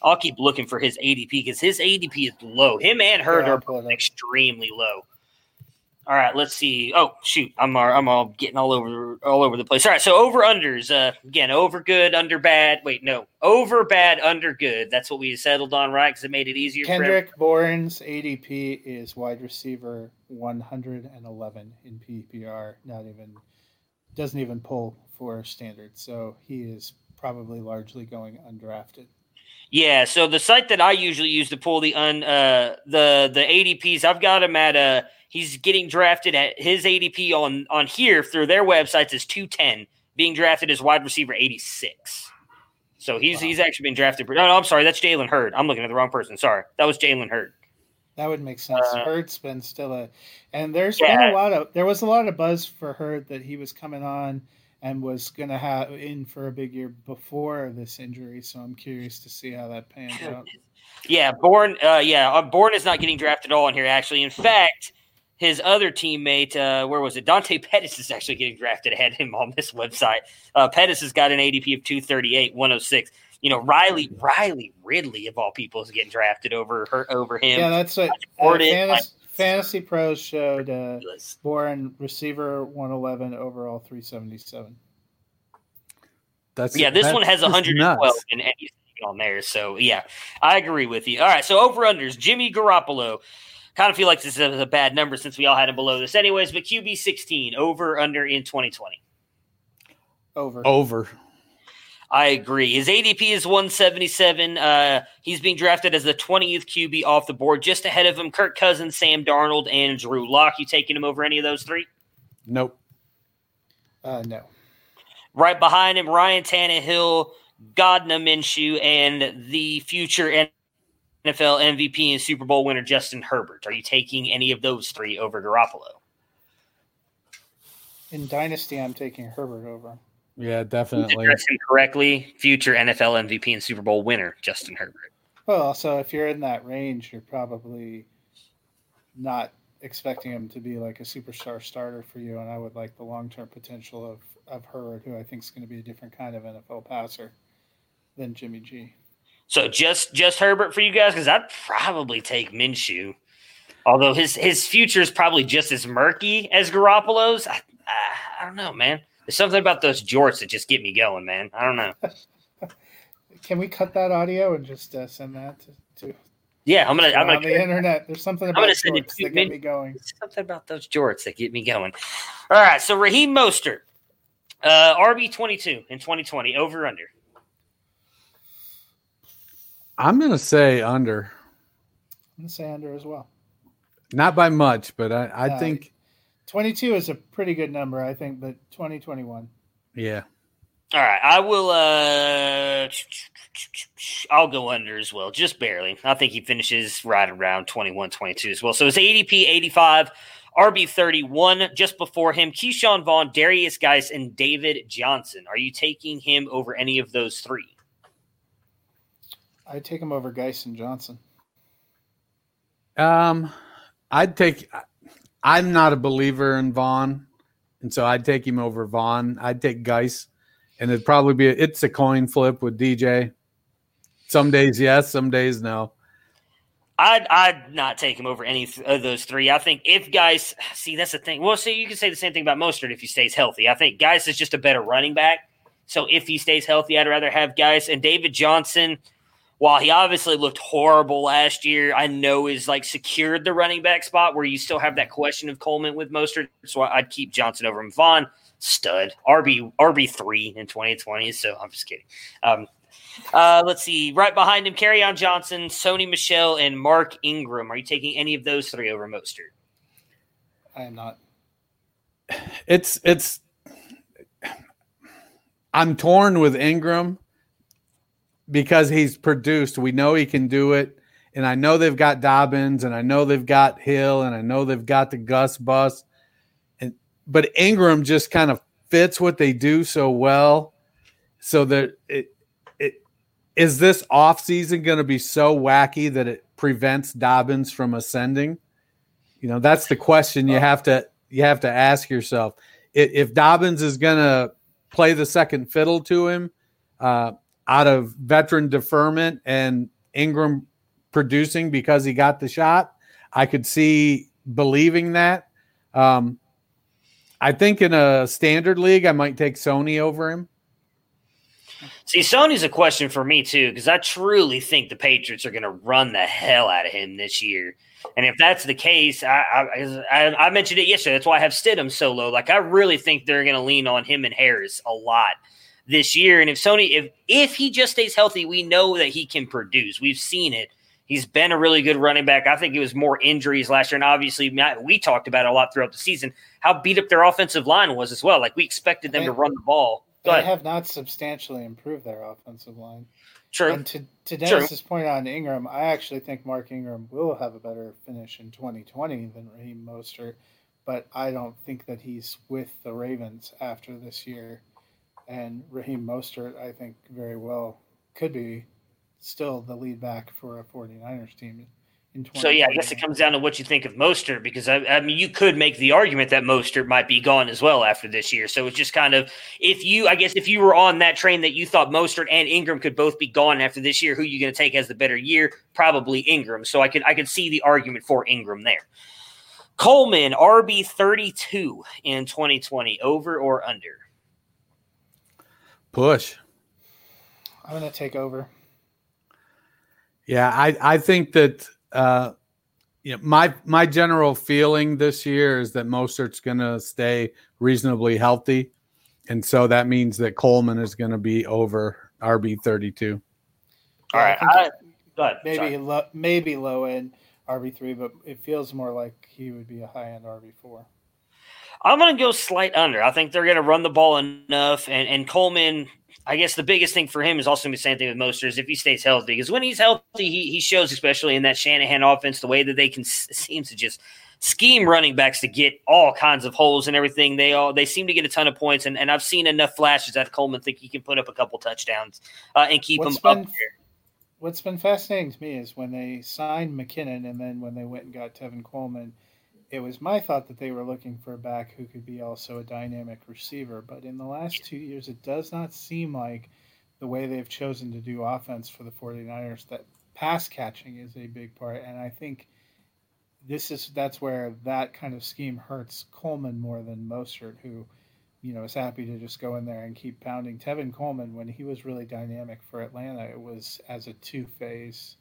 Speaker 1: I'll keep looking for his ADP because his ADP is low. Him and Hurd yeah, are extremely low. All right, let's see. Oh shoot, I'm all, I'm all getting all over all over the place. All right, so over unders uh, again, over good, under bad. Wait, no, over bad, under good. That's what we settled on, right? Because it made it easier.
Speaker 3: Kendrick Bourne's ADP is wide receiver 111 in PPR. Not even doesn't even pull for standard, so he is probably largely going undrafted.
Speaker 1: Yeah, so the site that I usually use to pull the un uh the the ADPs, I've got him at a He's getting drafted at his ADP on on here through their websites is 210, being drafted as wide receiver 86. So he's wow. he's actually been drafted. No, no, I'm sorry, that's Jalen Hurd. I'm looking at the wrong person. Sorry, that was Jalen Hurd.
Speaker 3: That would make sense. Uh, Hurd's been still a, and there's yeah. been a lot of there was a lot of buzz for Hurd that he was coming on and was going to have in for a big year before this injury. So I'm curious to see how that pans out.
Speaker 1: Yeah, Bourne. Uh, yeah, uh, Bourne is not getting drafted at all in here. Actually, in fact, his other teammate, uh, where was it? Dante Pettis is actually getting drafted ahead of him on this website. Uh, Pettis has got an ADP of 238, 106. You know, Riley Riley Ridley of all people is getting drafted over her over him.
Speaker 3: Yeah, that's what uh, fantasy, fantasy Pros showed. Uh, Bourne receiver 111, overall 377.
Speaker 1: That's yeah. This one has 112 in any on there. So yeah, I agree with you. All right, so over unders. Jimmy Garoppolo. Kind of feel like this is a, bad number since we all had him below this, anyways. But QB 16 over under in 2020.
Speaker 3: Over.
Speaker 2: Over.
Speaker 1: I agree. His ADP is 177. Uh, he's being drafted as the 20th QB off the board, just ahead of him. Kirk Cousins, Sam Darnold, and Drew Lock. You taking him over any of those three?
Speaker 2: Nope.
Speaker 3: Uh, no.
Speaker 1: Right behind him, Ryan Tannehill, Gardner Minshew, and the future NFL MVP and Super Bowl winner Justin Herbert. Are you taking any of those three over Garoppolo?
Speaker 3: In Dynasty, I'm taking Herbert over.
Speaker 2: Yeah, definitely.
Speaker 1: Address him correctly. Future NFL MVP and Super Bowl winner Justin Herbert.
Speaker 3: Well, so if you're in that range, you're probably not expecting him to be like a superstar starter for you. And I would like the long term potential of of Herbert, who I think is going to be a different kind of NFL passer than Jimmy G.
Speaker 1: So just just Herbert for you guys because I'd probably take Minshew, although his his future is probably just as murky as Garoppolo's. I, I, I don't know, man. There's something about those jorts that just get me going, man. I don't know.
Speaker 3: Can we cut that audio and just uh, send that to, to
Speaker 1: yeah, I'm gonna. I'm
Speaker 3: on the internet. There's something about jorts that get me going.
Speaker 1: Something about those jorts that get me going. All right, so Raheem Mostert, uh, RB 22 in 2020, over under.
Speaker 2: I'm going to say under.
Speaker 3: I'm going to say under as well.
Speaker 2: Not by much, but I, I uh, think
Speaker 3: 22 is a pretty good number, I think, but 2021.
Speaker 2: Yeah.
Speaker 1: All right, I will. uh I'll go under as well, just barely. I think he finishes right around 21, 22 as well. So it's ADP 85, RB 31. Just before him, Ke'Shawn Vaughn, Darius Guice, and David Johnson. Are you taking him over any of those three?
Speaker 3: I'd take him over Guice and Johnson.
Speaker 2: Um, I'd take. I'm not a believer in Vaughn, and so I'd take him over Vaughn. I'd take Guice, and it'd probably be a, it's a coin flip with DJ. Some days yes, some days no.
Speaker 1: I'd I'd not take him over any of those three. I think if Guice see that's the thing. Well, see, you can say the same thing about Mostert if he stays healthy. I think Guice is just a better running back. So if he stays healthy, I'd rather have Guice and David Johnson while he obviously looked horrible last year, I know is like secured the running back spot where you still have that question of Coleman with Mostert. So I'd keep Johnson over him. Vaughn, stud, RB RB three in 2020. So I'm just kidding. Um, uh, let's see. Right behind him, Kerryon Johnson, Sony Michel, and Mark Ingram. Are you taking any of those three over Mostert?
Speaker 3: I am not.
Speaker 2: It's it's. I'm torn with Ingram because he's produced. We know he can do it. And I know they've got Dobbins and I know they've got Hill and I know they've got the Gus bus. And but Ingram just kind of fits what they do so well. So that it it is this offseason going to be so wacky that it prevents Dobbins from ascending? You know, that's the question you have to you have to ask yourself. If Dobbins is going to play the second fiddle to him, uh, out of veteran deferment and Ingram producing because he got the shot. I could see believing that. Um, I think in a standard league, I might take Sony over him.
Speaker 1: See, Sony's a question for me too because I truly think the Patriots are going to run the hell out of him this year. And if that's the case, I, I, I mentioned it yesterday. That's why I have Stidham so low. Like I really think they're going to lean on him and Harris a lot this year. And if Sony, if if he just stays healthy, we know that he can produce. We've seen it. He's been a really good running back. I think it was more injuries last year, and obviously we talked about it a lot throughout the season how beat up their offensive line was as well. Like we expected them they, to run the ball.
Speaker 3: They have not substantially improved their offensive line.
Speaker 1: True.
Speaker 3: And to, to Dennis's True. point on Ingram, I actually think Mark Ingram will have a better finish in 2020 than Raheem Mostert, but I don't think that he's with the Ravens after this year. And Raheem Mostert, I think, very well could be still the lead back for a 49ers team.
Speaker 1: So yeah, I guess it comes down to what you think of Mostert because I, I, mean you could make the argument that Mostert might be gone as well after this year. So it's just kind of if you I guess if you were on that train that you thought Mostert and Ingram could both be gone after this year, who are you going to take as the better year? Probably Ingram. So I could I could see the argument for Ingram there. Coleman RB thirty two in twenty twenty over or under?
Speaker 2: Push.
Speaker 3: I'm going to take over.
Speaker 2: Yeah, I, I think that uh, you know, my my general feeling this year is that Mostert's going to stay reasonably healthy, and so that means that Coleman is going to be over RB thirty two.
Speaker 1: All right, I, I,
Speaker 3: maybe lo, maybe low end RB three, but it feels more like he would be a high end RB four.
Speaker 1: I'm going to go slight under. I think they're going to run the ball enough, and, and Coleman I guess the biggest thing for him is also the same thing with Mostert is if he stays healthy. Because when he's healthy, he, he shows, especially in that Shanahan offense, the way that they can seems to just scheme running backs to get all kinds of holes and everything. They all they seem to get a ton of points, and, and I've seen enough flashes that Coleman think he can put up a couple touchdowns uh, and keep what's been, up there.
Speaker 3: What's been fascinating to me is when they signed McKinnon, and then when they went and got Tevin Coleman it was my thought that they were looking for a back who could be also a dynamic receiver. But in the last two years, it does not seem like the way they've chosen to do offense for the 49ers that pass catching is a big part. And I think this is that's where that kind of scheme hurts Coleman more than Mostert, who, you know, is happy to just go in there and keep pounding. Tevin Coleman, when he was really dynamic for Atlanta, it was as a two phase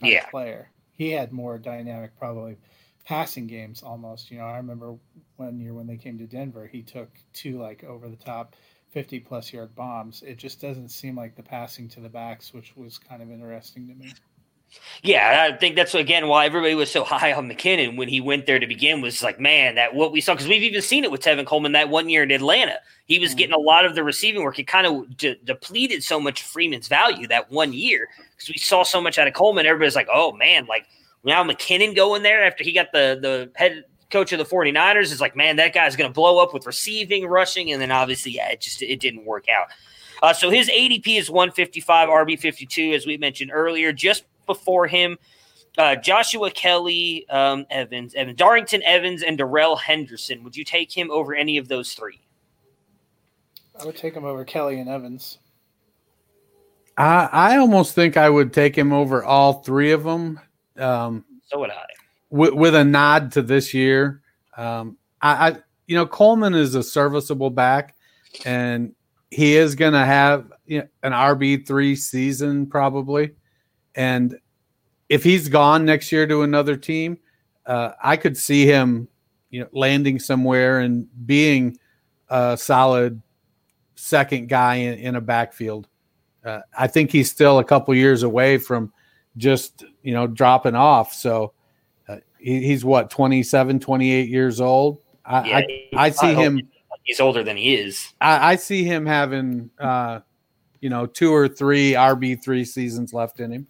Speaker 3: yeah. player. He had more dynamic probably passing games almost. You know, I remember one year when they came to Denver, he took two like over the top 50 plus yard bombs. It just doesn't seem like the passing to the backs, which was kind of interesting to me.
Speaker 1: Yeah, I think that's again why everybody was so high on McKinnon when he went there to begin was like, man, that what we saw because we've even seen it with Tevin Coleman that one year in Atlanta. He was mm-hmm. getting a lot of the receiving work. It kind of de- depleted so much Freeman's value that one year because we saw so much out of Coleman. Everybody's like, oh man, like now McKinnon going there after he got the the head coach of the 49ers is like, man, that guy's going to blow up with receiving, rushing, and then obviously, yeah, it just it didn't work out. Uh, so his ADP is 155, RB 52, as we mentioned earlier. Just before him, uh, Joshua Kelly, um, Evans, Evan Darrynton Evans, and Darrell Henderson. Would you take him over any of those three?
Speaker 3: I would take him over Kelly and Evans.
Speaker 2: I, I almost think I would take him over all three of them um,
Speaker 1: so would I.
Speaker 2: With, with a nod to this year, um, I, I, you know, Coleman is a serviceable back, and he is going to have you know, an RB three season probably, and if he's gone next year to another team, uh, I could see him, you know, landing somewhere and being a solid second guy in, in a backfield. Uh, I think he's still a couple years away from just you know dropping off. So uh, he, he's what 27, 28 years old. I yeah, I, I, see him.
Speaker 1: He's older than he is.
Speaker 2: I, I see him having uh, you know two or three RB three seasons left in him.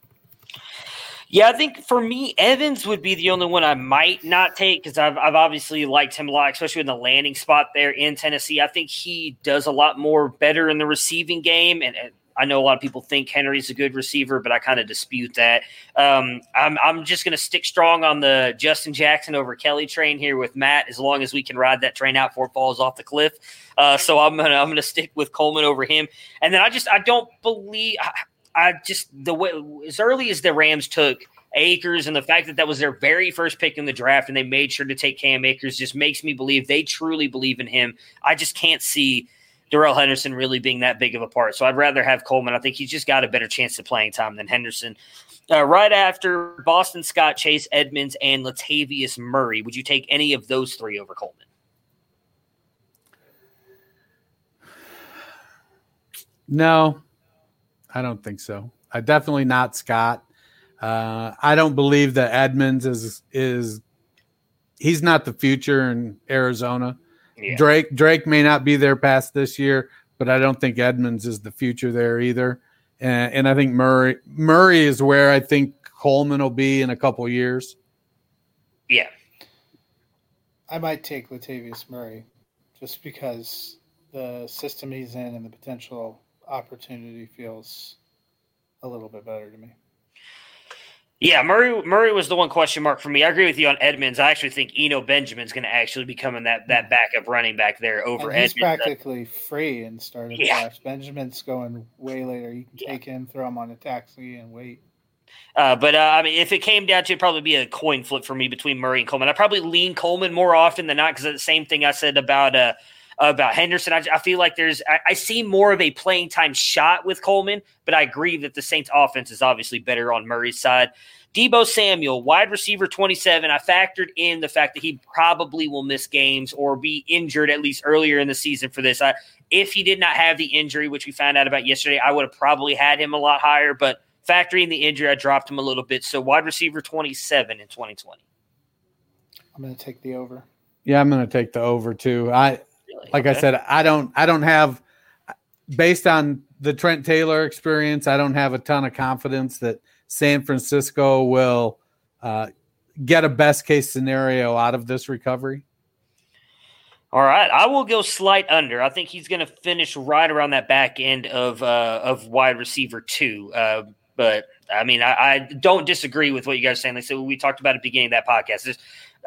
Speaker 1: Yeah, I think for me, Evans would be the only one I might not take because I've, I've obviously liked him a lot, especially in the landing spot there in Tennessee. I think he does a lot more better in the receiving game, and, and I know a lot of people think Henry's a good receiver, but I kind of dispute that. Um, I'm, I'm just going to stick strong on the Justin Jackson over Kelly train here with Matt, as long as we can ride that train out before it falls off the cliff. Uh, so I'm gonna I'm gonna stick with Coleman over him. And then I just I don't believe I, I just the way as early as the Rams took Akers and the fact that that was their very first pick in the draft and they made sure to take Cam Akers just makes me believe they truly believe in him. I just can't see Darrell Henderson really being that big of a part. So I'd rather have Coleman. I think he's just got a better chance of playing time than Henderson. Uh, right after Boston Scott, Chase Edmonds, and Latavius Murray, would you take any of those three over Coleman?
Speaker 2: No, I don't think so. I definitely not Scott. Uh, I don't believe that Edmonds is is he's not the future in Arizona. Yeah. Drake Drake may not be there past this year, but I don't think Edmonds is the future there either. And, and I think Murray Murray is where I think Coleman will be in a couple years.
Speaker 1: Yeah,
Speaker 3: I might take Latavius Murray just because the system he's in and the potential opportunity feels a little bit better to me.
Speaker 1: Yeah, Murray Murray was the one question mark for me. I agree with you on Edmonds. I actually think Eno Benjamin's going to actually become that that backup running back there over
Speaker 3: and he's
Speaker 1: Edmonds.
Speaker 3: practically free and starting yeah. Benjamin's going way later. You can yeah. take him, throw him on a taxi, and wait.
Speaker 1: Uh, but uh, I mean, if it came down to it, probably be a coin flip for me between Murray and Coleman. I probably lean Coleman more often than not because the same thing I said about uh, about Henderson. I, I feel like there's I, I, see more of a playing time shot with Coleman, but I agree that the Saints offense is obviously better on Murray's side. Deebo Samuel, wide receiver 27. I factored in the fact that he probably will miss games or be injured at least earlier in the season for this. I, if he did not have the injury, which we found out about yesterday, I would have probably had him a lot higher. But factoring the injury, I dropped him a little bit. So wide receiver 27 in 2020.
Speaker 3: I'm going to take the over.
Speaker 2: Yeah, I'm going to take the over too. I like okay. I said, I don't I don't have based on the Trent Taylor experience, I don't have a ton of confidence that San Francisco will uh, get a best case scenario out of this recovery.
Speaker 1: All right, I will go slight under. I think he's going to finish right around that back end of uh, of wide receiver two. Uh, but I mean, I, I, don't disagree with what you guys are saying. Like so, we talked about at the beginning of that podcast. There's,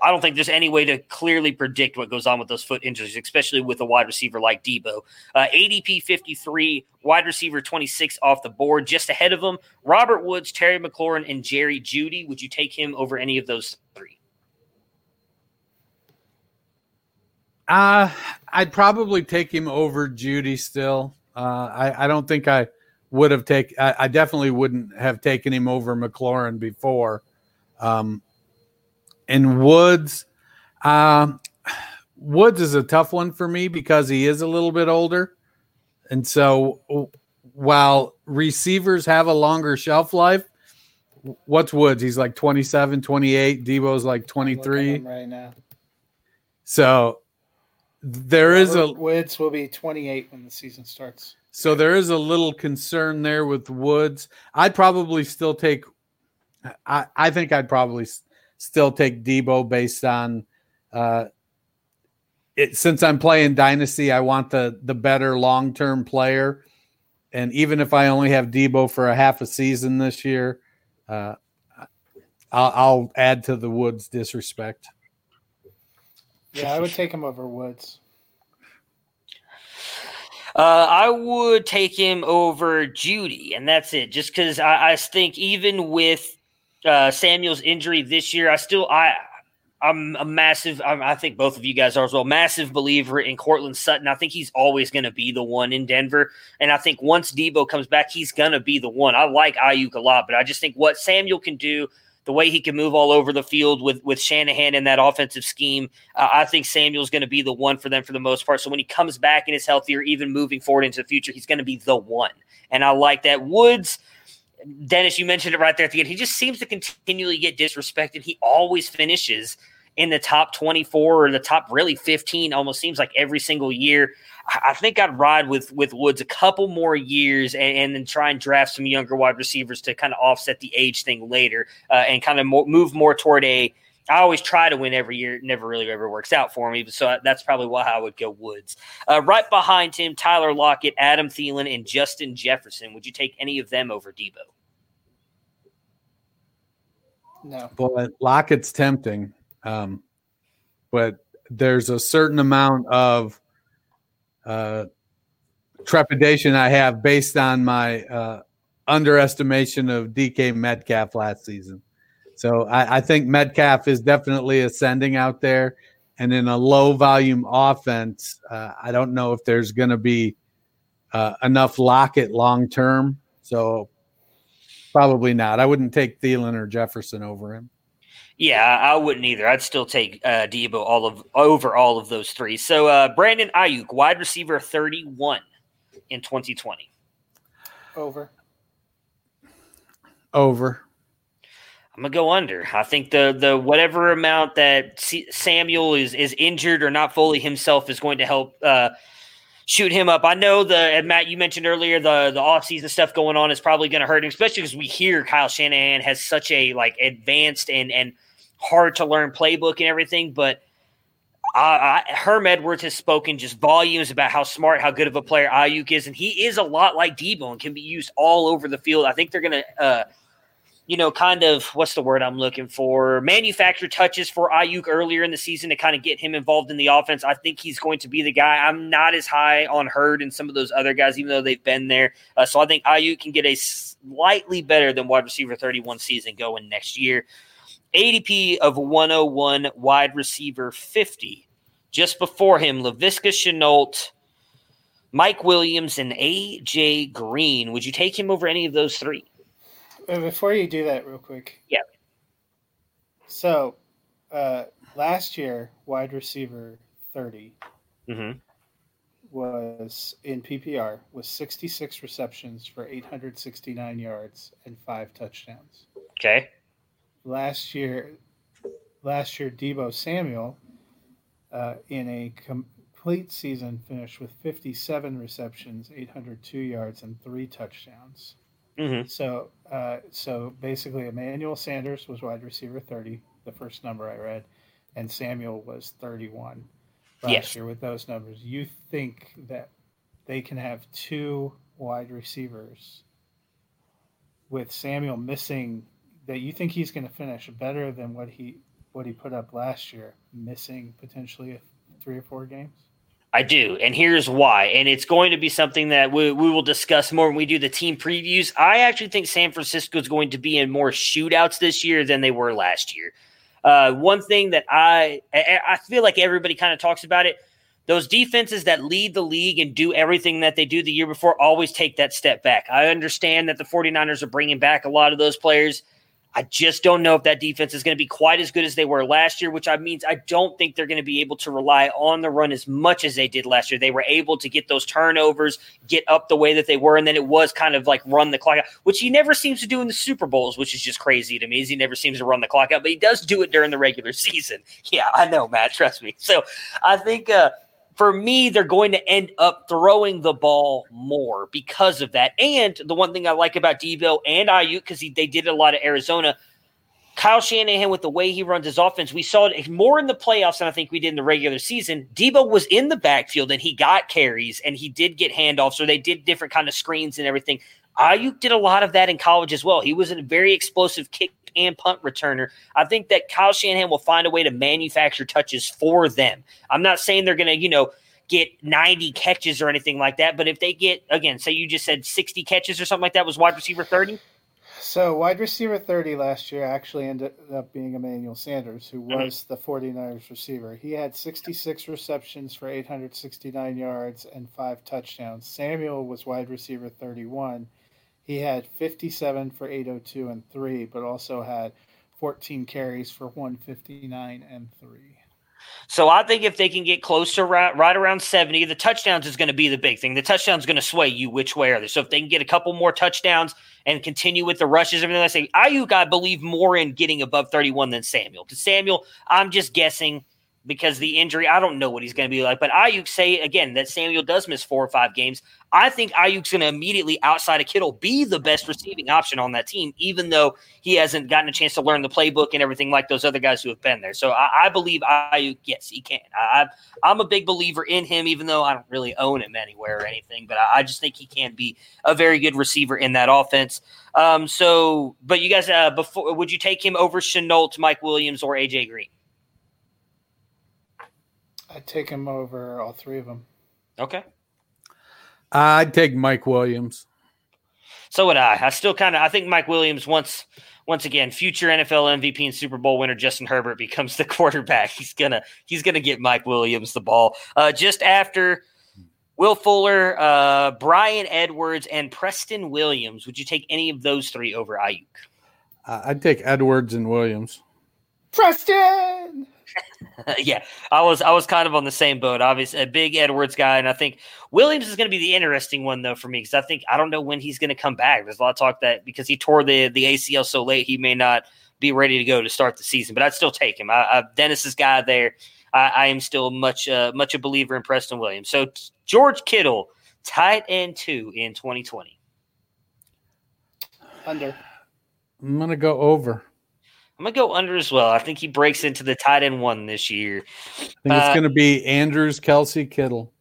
Speaker 1: I don't think there's any way to clearly predict what goes on with those foot injuries, especially with a wide receiver like Deebo. Uh, ADP 53, wide receiver 26 off the board, just ahead of him. Robert Woods, Terry McLaurin, and Jerry Jeudy. Would you take him over any of those three?
Speaker 2: Uh, I'd probably take him over Jeudy still. Uh, I, I don't think I would have taken, I, definitely wouldn't have taken him over McLaurin before. Um, and Woods, uh, Woods is a tough one for me because he is a little bit older. And so while receivers have a longer shelf life, what's Woods? He's like 27, 28. Deebo's like 23
Speaker 3: right now.
Speaker 2: So there Robert is a
Speaker 3: Woods will be 28 when the season starts.
Speaker 2: So there is a little concern there with Woods. I'd probably still take I, I think I'd probably still take Deebo based on uh, it. Since I'm playing Dynasty, I want the the better long term player. And even if I only have Deebo for a half a season this year, uh, I'll, I'll add to the Woods disrespect.
Speaker 3: Yeah, I would take him over Woods.
Speaker 1: Uh, I would take him over Jeudy, and that's it. Just because I, I, think even with uh, Samuel's injury this year, I still I I'm a massive. I'm, i think both of you guys are as well. Massive believer in Courtland Sutton. I think he's always going to be the one in Denver, and I think once Deebo comes back, he's going to be the one. I like Aiyuk a lot, but I just think what Samuel can do, the way he can move all over the field with with Shanahan in that offensive scheme, uh, I think Samuel's going to be the one for them for the most part. So when he comes back and is healthier, even moving forward into the future, he's going to be the one. And I like that. Woods. Dennis, you mentioned it right there at the end. He just seems to continually get disrespected. He always finishes in the top 24 or the top really 15 almost seems like every single year. I think I'd ride with with Woods a couple more years and, and then try and draft some younger wide receivers to kind of offset the age thing later uh, and kind of mo- move more toward a. I always try to win every year. It never really ever works out for me. So that's probably why I would go Woods. Uh, right behind him, Tyler Lockett, Adam Thielen, and Justin Jefferson. Would you take any of them over Deebo?
Speaker 3: No.
Speaker 2: But Lockett's tempting. Um, but there's a certain amount of uh, trepidation I have based on my uh, underestimation of DK Metcalf last season. So I, I, think Metcalf is definitely ascending out there. And in a low volume offense, uh, I don't know if there's going to be uh, enough Lockett long term. So Probably not. I wouldn't take Thielen or Jefferson over him.
Speaker 1: Yeah, I wouldn't either. I'd still take uh, Deebo all of over all of those three. So uh, Brandon Aiyuk, wide receiver, thirty-one in twenty twenty.
Speaker 3: Over.
Speaker 2: Over.
Speaker 1: I'm gonna go under. I think the the whatever amount that C- Samuel is is injured or not fully himself is going to help uh, shoot him up. I know the Matt you mentioned earlier the the offseason stuff going on is probably going to hurt him, especially because we hear Kyle Shanahan has such a like advanced and and hard to learn playbook and everything, but. I, I, Herm Edwards has spoken just volumes about how smart, how good of a player Aiyuk is, and he is a lot like Deebo and can be used all over the field. I think they're going to uh, you know, kind of what's the word I'm looking for? Manufacture touches for Aiyuk earlier in the season to kind of get him involved in the offense. I think he's going to be the guy. I'm not as high on Hurd and some of those other guys, even though they've been there. Uh, so I think Aiyuk can get a slightly better than wide receiver 31 season going next year. ADP of 101, wide receiver 50. Just before him, Laviska Shenault, Mike Williams, and AJ Green. Would you take him over any of those three?
Speaker 3: Before you do that, real quick.
Speaker 1: Yeah.
Speaker 3: So, uh, last year, wide receiver 30
Speaker 1: mm-hmm.
Speaker 3: was in PPR was 66 receptions for 869 yards and five touchdowns.
Speaker 1: Okay.
Speaker 3: Last year, last year Deebo Samuel uh, in a complete season finished with 57 receptions, 802 yards, and three touchdowns.
Speaker 1: Mm-hmm.
Speaker 3: So, uh, so basically, Emmanuel Sanders was wide receiver thirty, the first number I read, and Samuel was thirty-one last
Speaker 1: yes.
Speaker 3: year with those numbers. You think that they can have two wide receivers with Samuel missing? That you think he's going to finish better than what he what he put up last year, missing potentially three or four games?
Speaker 1: I do, and here's why. And it's going to be something that we, we will discuss more when we do the team previews. I actually think San Francisco is going to be in more shootouts this year than they were last year. Uh, one thing that I I feel like everybody kind of talks about it. Those defenses that lead the league and do everything that they do the year before always take that step back. I understand that the 49ers are bringing back a lot of those players. I just don't know if that defense is going to be quite as good as they were last year, which I means I don't think they're going to be able to rely on the run as much as they did last year. They were able to get those turnovers, get up the way that they were, and then it was kind of like run the clock out, which he never seems to do in the Super Bowls, which is just crazy to me. Is he never seems to run the clock out, but he does do it during the regular season. Yeah, I know, Matt. Trust me. So I think uh, for me, they're going to end up throwing the ball more because of that. And the one thing I like about Deebo and Aiyuk, because they did a lot of Arizona, Kyle Shanahan, with the way he runs his offense, we saw it more in the playoffs than I think we did in the regular season. Deebo was in the backfield and he got carries and he did get handoffs, or they did different kind of screens and everything. Aiyuk did a lot of that in college as well. He was a very explosive kick and punt returner. I think that Kyle Shanahan will find a way to manufacture touches for them. I'm not saying they're going to, you know, get 90 catches or anything like that, but if they get, again, say you just said 60 catches or something like that was wide receiver 30.
Speaker 3: So wide receiver 30 last year actually ended up being Emmanuel Sanders, who mm-hmm. was mm-hmm. the 49ers receiver. He had 66 receptions for 869 yards and five touchdowns. Samuel was wide receiver 31 he had 57 for 802 and three, but also had 14 carries for 159 and three.
Speaker 1: So I think if they can get close to right, right around 70, the touchdowns is going to be the big thing. The touchdowns is going to sway you which way are they. So if they can get a couple more touchdowns and continue with the rushes, everything I say, Aiyuk, I believe more in getting above 31 than Samuel. Because Samuel, I'm just guessing because the injury, I don't know what he's going to be like. But Aiyuk say again that Samuel does miss four or five games. I think Aiyuk's going to immediately, outside of Kittle, be the best receiving option on that team, even though he hasn't gotten a chance to learn the playbook and everything like those other guys who have been there. So I, I believe Aiyuk, yes, he can. I, am a big believer in him, even though I don't really own him anywhere or anything. But I, I just think he can be a very good receiver in that offense. Um, so, but you guys, uh, before would you take him over Shenault, Mike Williams, or AJ Green?
Speaker 3: I'd take him over all three of them.
Speaker 1: Okay.
Speaker 2: I'd take Mike Williams.
Speaker 1: So would I. I still kind of I think Mike Williams once once again future NFL MVP and Super Bowl winner Justin Herbert becomes the quarterback. He's gonna he's gonna get Mike Williams the ball uh, just after Will Fuller, uh, Bryan Edwards, and Preston Williams. Would you take any of those three over Aiyuk?
Speaker 2: Uh, I'd take Edwards and Williams.
Speaker 3: Preston.
Speaker 1: yeah, I was I was kind of on the same boat. Obviously, a big Edwards guy, and I think Williams is going to be the interesting one though for me because I think I don't know when he's going to come back. There's a lot of talk that because he tore the the ACL so late, he may not be ready to go to start the season. But I'd still take him. I, I, Dennis's guy there. I, I am still much uh, much a believer in Preston Williams. So George Kittle, tight end two in 2020.
Speaker 3: Under.
Speaker 2: I'm gonna go over.
Speaker 1: I'm gonna go under as well. I think he breaks into the tight end one this year.
Speaker 2: I think it's
Speaker 1: Uh,
Speaker 2: gonna be Andrews, Kelsey, Kittle.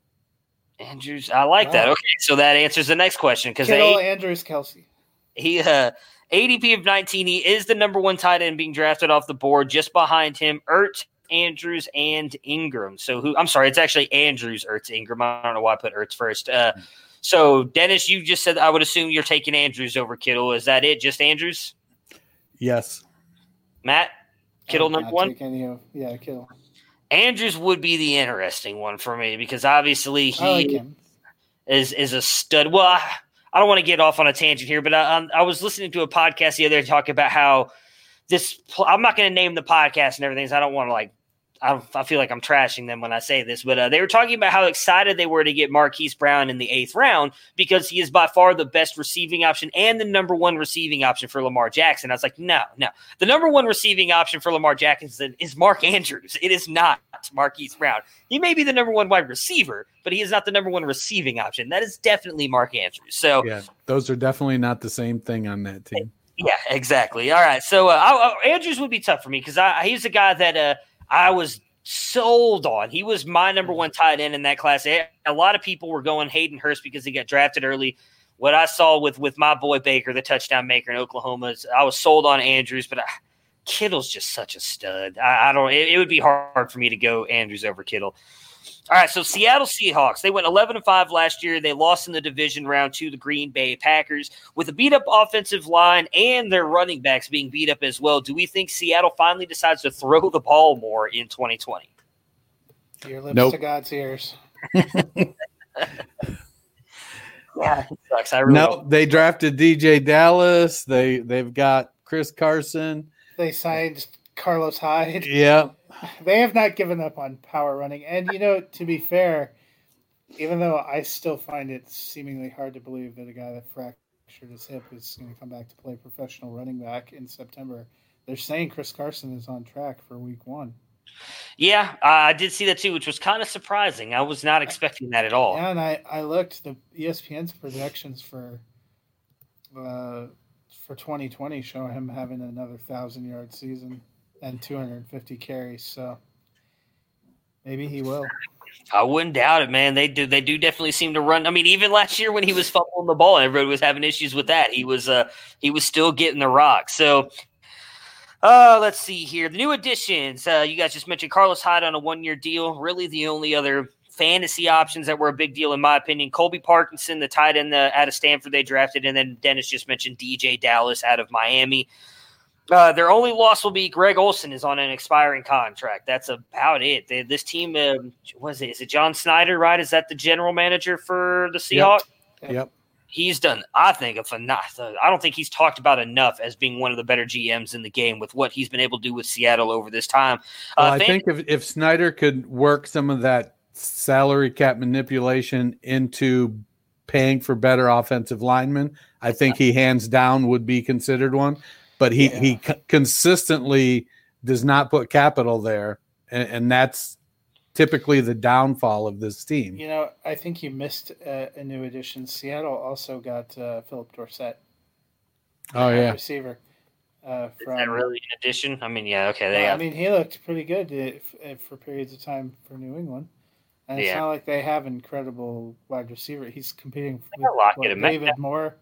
Speaker 1: Andrews, I like that. Okay, so that answers the next question because
Speaker 3: Kittle, Andrews, Kelsey.
Speaker 1: he uh, ADP of 19, he is the number one tight end being drafted off the board. Just behind him, Ertz, Andrews, and Ingram. So who? I'm sorry, it's actually Andrews, Ertz, Ingram. I don't know why I put Ertz first. Uh, so Dennis, you just said I would assume you're taking Andrews over Kittle. Is that it? Just Andrews?
Speaker 2: Yes.
Speaker 1: Matt, Kittle
Speaker 3: I'm
Speaker 1: number one.
Speaker 3: of- yeah, Kittle.
Speaker 1: Andrews would be the interesting one for me because obviously he
Speaker 3: like
Speaker 1: is is a stud. Well, I, I don't want to get off on a tangent here, but I, um, I was listening to a podcast the other day talking about how this. I'm not going to name the podcast and everything. So I don't want to like. I, I feel like I'm trashing them when I say this, but uh, they were talking about how excited they were to get Marquise Brown in the eighth round because he is by far the best receiving option and the number one receiving option for Lamar Jackson. I was like, no, no. The number one receiving option for Lamar Jackson is Mark Andrews. It is not Marquise Brown. He may be the number one wide receiver, but he is not the number one receiving option. That is definitely Mark Andrews. So
Speaker 2: Yeah, those are definitely not the same thing on that team.
Speaker 1: yeah, exactly. All right. So uh, I, I- Andrews would be tough for me because he's a guy that uh, I was sold on. He was my number one tight end in that class. A lot of people were going Hayden Hurst because he got drafted early. What I saw with with my boy Baker, the touchdown maker in Oklahoma, is I was sold on Andrews, but I, Kittle's just such a stud. I, I don't. It, it would be hard for me to go Andrews over Kittle. All right, so Seattle Seahawks, they went 11 and 5 last year. They lost in the division round to the Green Bay Packers with a beat up offensive line and their running backs being beat up as well. Do we think Seattle finally decides to throw the ball more in 2020?
Speaker 3: Your lips
Speaker 2: Nope.
Speaker 3: to God's ears.
Speaker 1: Yeah, it sucks. I really
Speaker 2: No,
Speaker 1: don't-
Speaker 2: they drafted DeeJay Dallas. They they've got Chris Carson.
Speaker 3: They signed Carlos Hyde.
Speaker 2: Yeah,
Speaker 3: They have not given up on power running. And, you know, to be fair, even though I still find it seemingly hard to believe that a guy that fractured his hip is going to come back to play professional running back in September, they're saying Chris Carson is on track for week one.
Speaker 1: Yeah, I did see that too, which was kind of surprising. I was not expecting that at all.
Speaker 3: Yeah, and I, I looked the ESPN's projections for uh, for 2020 show him having another thousand yard season and 250 carries. So maybe he will.
Speaker 1: I wouldn't doubt it, man. They do. They do definitely seem to run. I mean, even last year when he was fumbling the ball, everybody was having issues with that. He was, uh, he was still getting the rock. So, uh, let's see here. The new additions. Uh, you guys just mentioned Carlos Hyde on a one-year deal. Really, the only other fantasy options that were a big deal in my opinion. Colby Parkinson, the tight end uh, out of Stanford, they drafted, and then Dennis just mentioned DeeJay Dallas out of Miami. Uh, their only loss will be Greg Olsen is on an expiring contract. That's about it. They, this team, um, was it? Is it John Schneider? Right? Is that the general manager for the Seahawks?
Speaker 2: yep.
Speaker 1: He's done, I think, a phenomenal. I don't think he's talked about enough as being one of the better GMs in the game with what he's been able to do with Seattle over this time.
Speaker 2: Well,
Speaker 1: Uh,
Speaker 2: I
Speaker 1: fan-
Speaker 2: think if, if Schneider could work some of that salary cap manipulation into paying for better offensive linemen, I think he hands down would be considered one. But he
Speaker 3: Yeah.
Speaker 2: he c- consistently does not put capital there, and, and that's typically the downfall of this team.
Speaker 3: You know, I think you missed uh, a new addition. Seattle also got uh, Phillip Dorsett,
Speaker 2: Oh yeah,
Speaker 3: receiver. Uh,
Speaker 1: is
Speaker 3: from,
Speaker 1: that really an addition? I mean, yeah, okay. They
Speaker 3: Well, I mean, he looked pretty good if, if for periods of time for New England. And it's
Speaker 1: Yeah.
Speaker 3: not like they have incredible wide receiver. He's competing with
Speaker 1: Lockett
Speaker 3: what,
Speaker 1: and Metcalf.
Speaker 3: David Moore.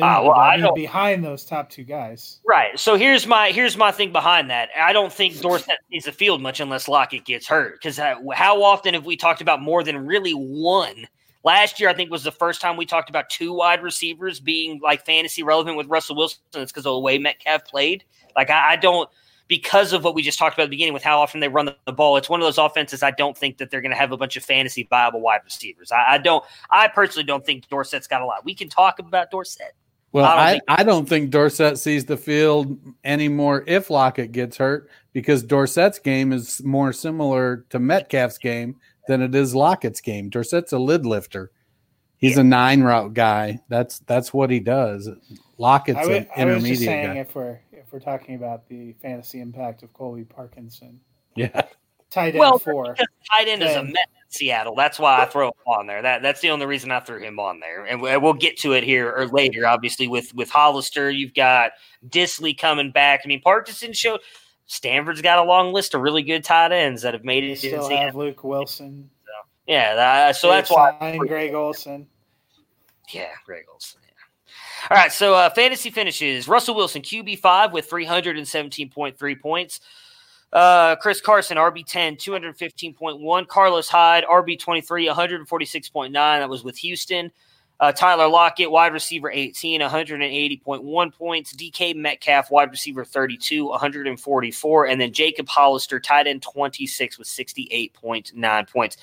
Speaker 1: Ah,
Speaker 3: Maybe,
Speaker 1: well, I don't-
Speaker 3: behind those top two guys.
Speaker 1: Right. So here's my here's my thing behind that. I don't think Dorsett sees the field much unless Lockett gets hurt. Because how often have we talked about more than really one? Last year, I think was the first time we talked about two wide receivers being like fantasy relevant with Russell Wilson. It's because of the way Metcalf played. Like I, I don't because of what we just talked about at the beginning with how often they run the, ball. It's one of those offenses I don't think that they're going to have a bunch of fantasy viable wide receivers. I, I don't. I personally don't think Dorsett's got a lot. We can talk about Dorsett.
Speaker 2: Well,
Speaker 1: I don't
Speaker 2: I,
Speaker 1: think-
Speaker 2: I don't think Dorsett sees the field anymore if Lockett gets hurt because Dorsett's game is more similar to Metcalf's game than it is Lockett's game. Dorsett's a lid lifter. He's yeah. a nine route guy. That's that's what he does. Lockett's I would, an intermediate I was just saying
Speaker 3: guy. if we're if we're talking about the fantasy impact of Colby Parkinson.
Speaker 2: Yeah.
Speaker 3: Tight end well, four.
Speaker 1: Tight end is a Met in Seattle. That's why I throw him on there. That that's the only reason I threw him on there. And we'll get to it here or later. Obviously, with with Hollister, you've got Dissly coming back. I mean, Parkinson showed Stanford's got a long list of really good tight ends that have made it.
Speaker 3: Still have Luke Wilson.
Speaker 1: So, yeah, that, so that's why
Speaker 3: Greg Olsen.
Speaker 1: Yeah, Greg Olsen. All right, so uh, fantasy finishes: Russell Wilson QB five with three hundred and seventeen point three points. Uh, Chris Carson, RB10, 215.1. Carlos Hyde, RB23, 146.9. That was with Houston. Uh, Tyler Lockett, wide receiver 18, 180.1 points. DK Metcalf, wide receiver 32, 144. And then Jacob Hollister, tight end 26 with 68.9 points.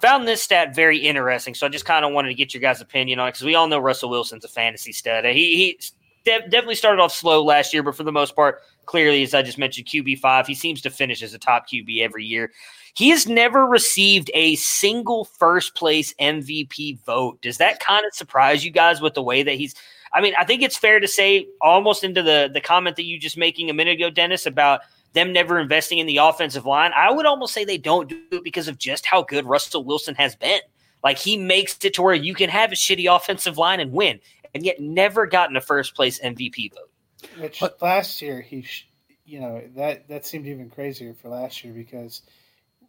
Speaker 1: Found this stat very interesting, so I just kind of wanted to get your guys' opinion on it because we all know Russell Wilson's a fantasy stud. He, he definitely started off slow last year, but for the most part, clearly, as I just mentioned, QB five, he seems to finish as a top QB every year. He has never received a single first place MVP vote. Does that kind of surprise you guys with the way that he's? I mean, I think it's fair to say, almost into the the comment that you just making a minute ago, Dennis, about them never investing in the offensive line. I would almost say they don't do it because of just how good Russell Wilson has been. Like he makes it to where you can have a shitty offensive line and win, and yet never gotten a first place MVP vote.
Speaker 3: Which but, last year he, sh- you know, that that seemed even crazier for last year because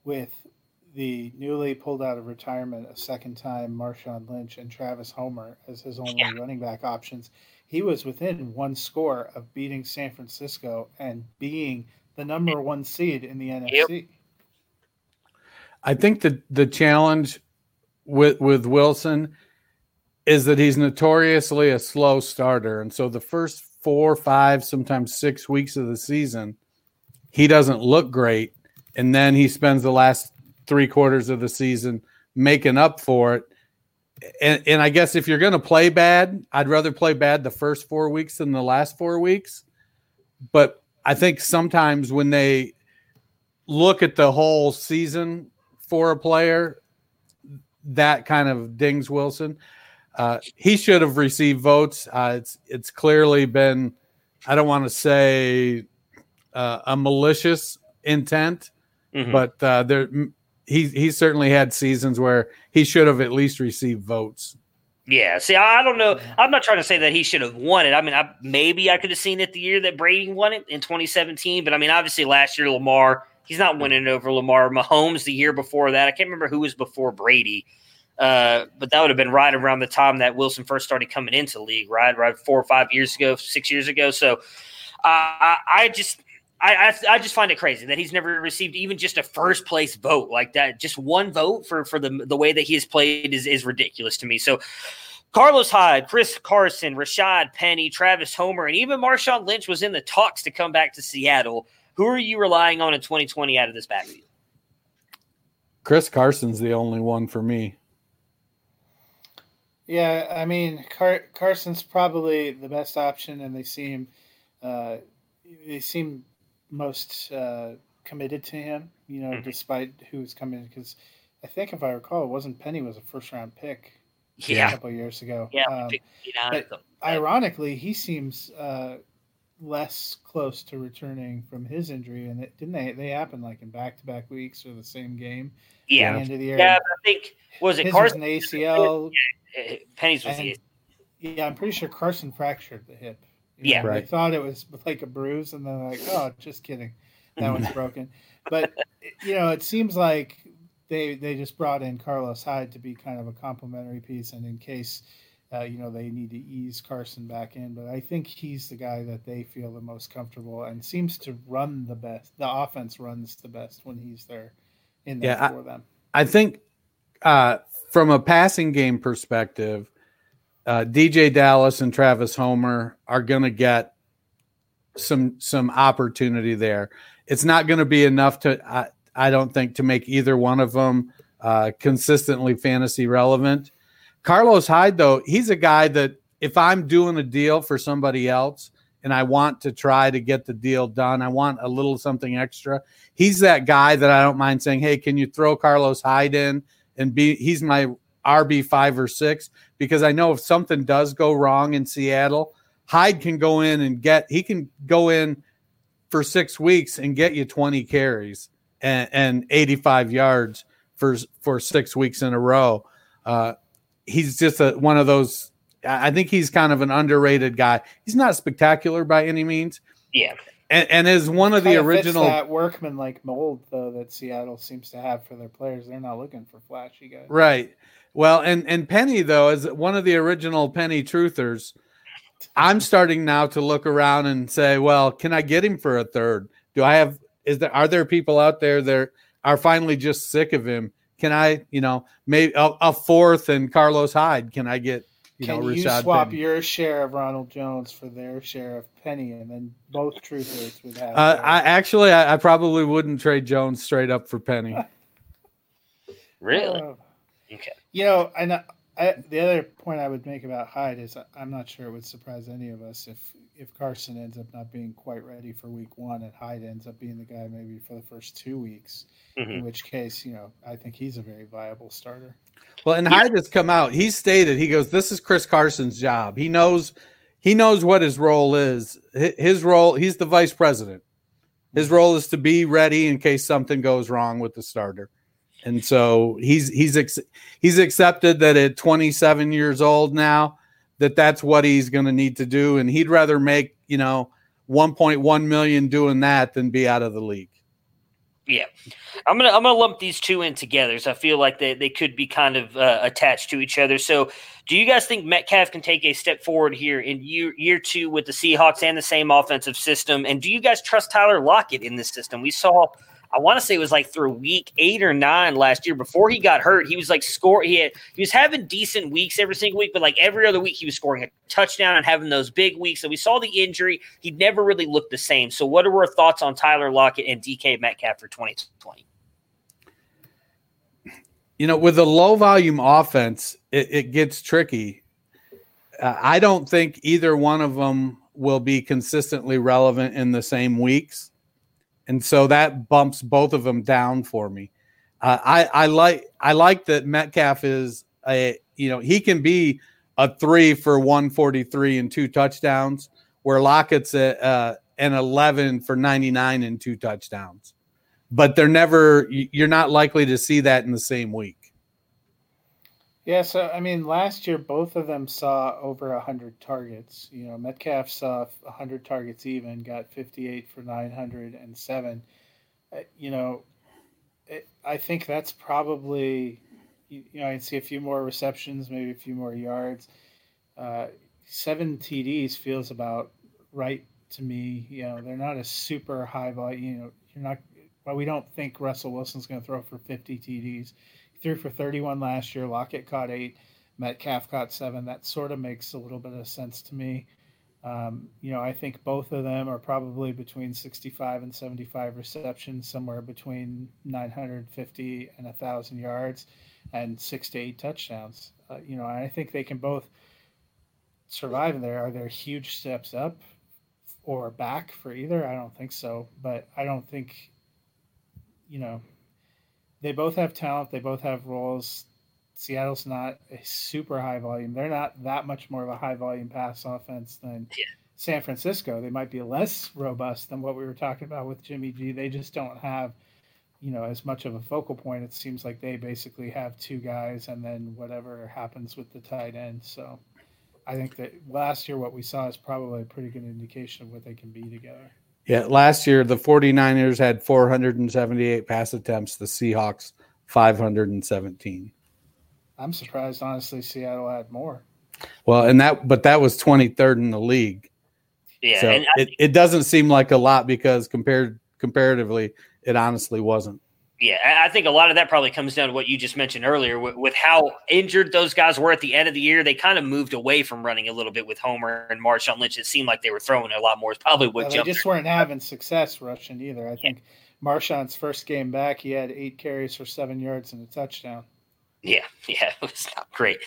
Speaker 3: with the newly pulled out of retirement a second time Marshawn Lynch and Travis Homer as his only yeah. running back options, he was within one score of beating San Francisco and being the number one seed in the NFC. Yep.
Speaker 2: I think that the challenge with with Wilson is that he's notoriously a slow starter, and so the first four, five, sometimes six weeks of the season, he doesn't look great and then he spends the last three quarters of the season making up for it. And, and I guess if you're going to play bad, I'd rather play bad the first four weeks than the last four weeks. But I think sometimes when they look at the whole season for a player, that kind of dings Wilson. Uh, he should have received votes. Uh, it's it's clearly been, I don't want to say uh, a malicious intent, Mm-hmm. But uh, there, he he certainly had seasons where he should have at least received votes.
Speaker 1: Yeah. See, I don't know. I'm not trying to say that he should have won it. I mean, I, maybe I could have seen it the year that Brady won it in 2017. But I mean, obviously last year Lamar, he's not winning over Lamar. Mahomes the year before that. I can't remember who was before Brady. Uh, but that would have been right around the time that Wilson first started coming into the league, right? Right, four or five years ago, six years ago. So uh, I, I just I, I, I just find it crazy that he's never received even just a first place vote like that. Just one vote for for the the way that he has played is is ridiculous to me. So. Carlos Hyde, Chris Carson, Rashad Penny, Travis Homer, and even Marshawn Lynch was in the talks to come back to Seattle. Who are you relying on in 2020 out of this backfield?
Speaker 2: Chris Carson's the only one for me.
Speaker 3: Yeah, I mean Car- Carson's probably the best option, and they seem uh, they seem most uh, committed to him. You know, mm-hmm. despite who's coming because I think if I recall, it wasn't Penny was a first round pick.
Speaker 1: Yeah.
Speaker 3: a couple years ago.
Speaker 1: Yeah,
Speaker 3: um, but ironically, he seems uh, less close to returning from his injury, and it didn't they? They happened like in back to back weeks or the same game.
Speaker 1: Yeah,
Speaker 3: the end of the year.
Speaker 1: Yeah, I think was it Carson
Speaker 3: was an ACL.
Speaker 1: Yeah, Penny's was
Speaker 3: and, Yeah, I'm pretty sure Carson fractured the hip.
Speaker 1: You yeah,
Speaker 3: know, right. They thought it was like a bruise, and then like, oh, just kidding, that one's broken. But you know, it seems like they they just brought in Carlos Hyde to be kind of a complementary piece, and in case uh, you know they need to ease Carson back in. But I think he's the guy that they feel the most comfortable and seems to run the best. The offense runs the best when he's there in there yeah, for
Speaker 2: I,
Speaker 3: them.
Speaker 2: I think uh, from a passing game perspective uh, DeeJay Dallas and Travis Homer are going to get some some opportunity there. It's not going to be enough to I, I don't think to make either one of them uh, consistently fantasy relevant. Carlos Hyde though, he's a guy that if I'm doing a deal for somebody else and I want to try to get the deal done, I want a little something extra. He's that guy that I don't mind saying, "Hey, can you throw Carlos Hyde in and be he's my RB five or six because I know if something does go wrong in Seattle, Hyde can go in and get he can go in for six weeks and get you 20 carries and, and 85 yards for for six weeks in a row. Uh, he's just a, one of those. I think he's kind of an underrated guy. He's not spectacular by any means.
Speaker 1: Yeah,
Speaker 2: and, and is one of the
Speaker 3: Kinda
Speaker 2: original.
Speaker 3: that workman like mold though that Seattle seems to have for their players. They're not looking for flashy guys.
Speaker 2: Right. Well, and and Penny though is one of the original Penny truthers. I'm starting now to look around and say, well, can I get him for a third? Do I have? Is there are there people out there that are finally just sick of him? Can I, you know, maybe a, a fourth and Carlos Hyde? Can I get, you
Speaker 3: Can
Speaker 2: know,
Speaker 3: you
Speaker 2: Rashad
Speaker 3: swap
Speaker 2: Penny?
Speaker 3: your share of Ronald Jones for their share of Penny, and then both truthers would have?
Speaker 2: Uh, I actually, I, I probably wouldn't trade Jones straight up for Penny.
Speaker 1: really.
Speaker 3: Uh,
Speaker 1: Okay.
Speaker 3: You know, and I, I, the other point I would make about Hyde is I'm not sure it would surprise any of us if if Carson ends up not being quite ready for Week One, and Hyde ends up being the guy maybe for the first two weeks.
Speaker 1: Mhm.
Speaker 3: In which case, you know, I think he's a very viable starter.
Speaker 2: Well, and Hyde has come out. He stated he goes, "This is Chris Carson's job. He knows, he knows what his role is. His role, he's the vice president. His role is to be ready in case something goes wrong with the starter." And so he's he's ex- he's accepted that at 27 years old now that that's what he's going to need to do, and he'd rather make you know 1.1 million doing that than be out of the league.
Speaker 1: Yeah, I'm gonna I'm gonna lump these two in together. So I feel like they, they could be kind of uh, attached to each other. So, do you guys think Metcalf can take a step forward here in year year two with the Seahawks and the same offensive system? And do you guys trust Tyler Lockett in this system? We saw. I want to say it was like through week eight or nine last year before he got hurt. He was like score. He had, he was having decent weeks every single week, but like every other week he was scoring a touchdown and having those big weeks. So we saw the injury. He never really looked the same. So what are our thoughts on Tyler Lockett and DK Metcalf for 2020?
Speaker 2: you know, with a low volume offense, it, it gets tricky. Uh, I don't think either one of them will be consistently relevant in the same weeks, and so that bumps both of them down for me. Uh, I I like I like that Metcalf is a you know he can be a three for one forty three and two touchdowns, where Lockett's a, uh, an eleven for ninety nine and two touchdowns but they're never you're not likely to see that in the same week.
Speaker 3: Yeah, so I mean, last year both of them saw over hundred targets. You know, Metcalf saw hundred targets even, got fifty-eight for nine hundred and seven. Uh, you know, it, I think that's probably you, you know I'd see a few more receptions, maybe a few more yards. Uh, seven TDs feels about right to me. You know, they're not a super high volume. You know, you're not. Well, we don't think Russell Wilson's going to throw for 50 TDs. Threw for 31 last year. Lockett caught eight. Metcalf caught seven. That sort of makes a little bit of sense to me. Um, you know, I think both of them are probably between 65 and 75 receptions, somewhere between 950 and 1,000 yards, and six to eight touchdowns. Uh, you know, I think they can both survive there. Are there huge steps up or back for either? I don't think so. But I don't think, you know, they both have talent. They both have roles. Seattle's not a super high volume. They're not that much more of a high volume pass offense than
Speaker 1: Yeah.
Speaker 3: San Francisco. They might be less robust than what we were talking about with Jimmy G. They just don't have, you know, as much of a focal point. It seems like they basically have two guys and then whatever happens with the tight end. So I think that last year what we saw is probably a pretty good indication of what they can be together.
Speaker 2: Yeah, last year the 49ers had 478 pass attempts, the Seahawks 517.
Speaker 3: I'm surprised, honestly, Seattle had more.
Speaker 2: Well, and that but that was 23rd in the league.
Speaker 1: Yeah,
Speaker 2: so
Speaker 1: and I,
Speaker 2: it, it doesn't seem like a lot because compared comparatively, it honestly wasn't.
Speaker 1: Yeah, I- think a lot of that probably comes down to what you just mentioned earlier with, with how injured those guys were at the end of the year. They kind of moved away from running a little bit with Homer and Marshawn Lynch. It seemed like they were throwing a lot more. It's probably what
Speaker 3: Well, they just weren't having success rushing either. I think Marshawn's first game back, he had eight carries for seven yards and a touchdown.
Speaker 1: Yeah, yeah, it was not great.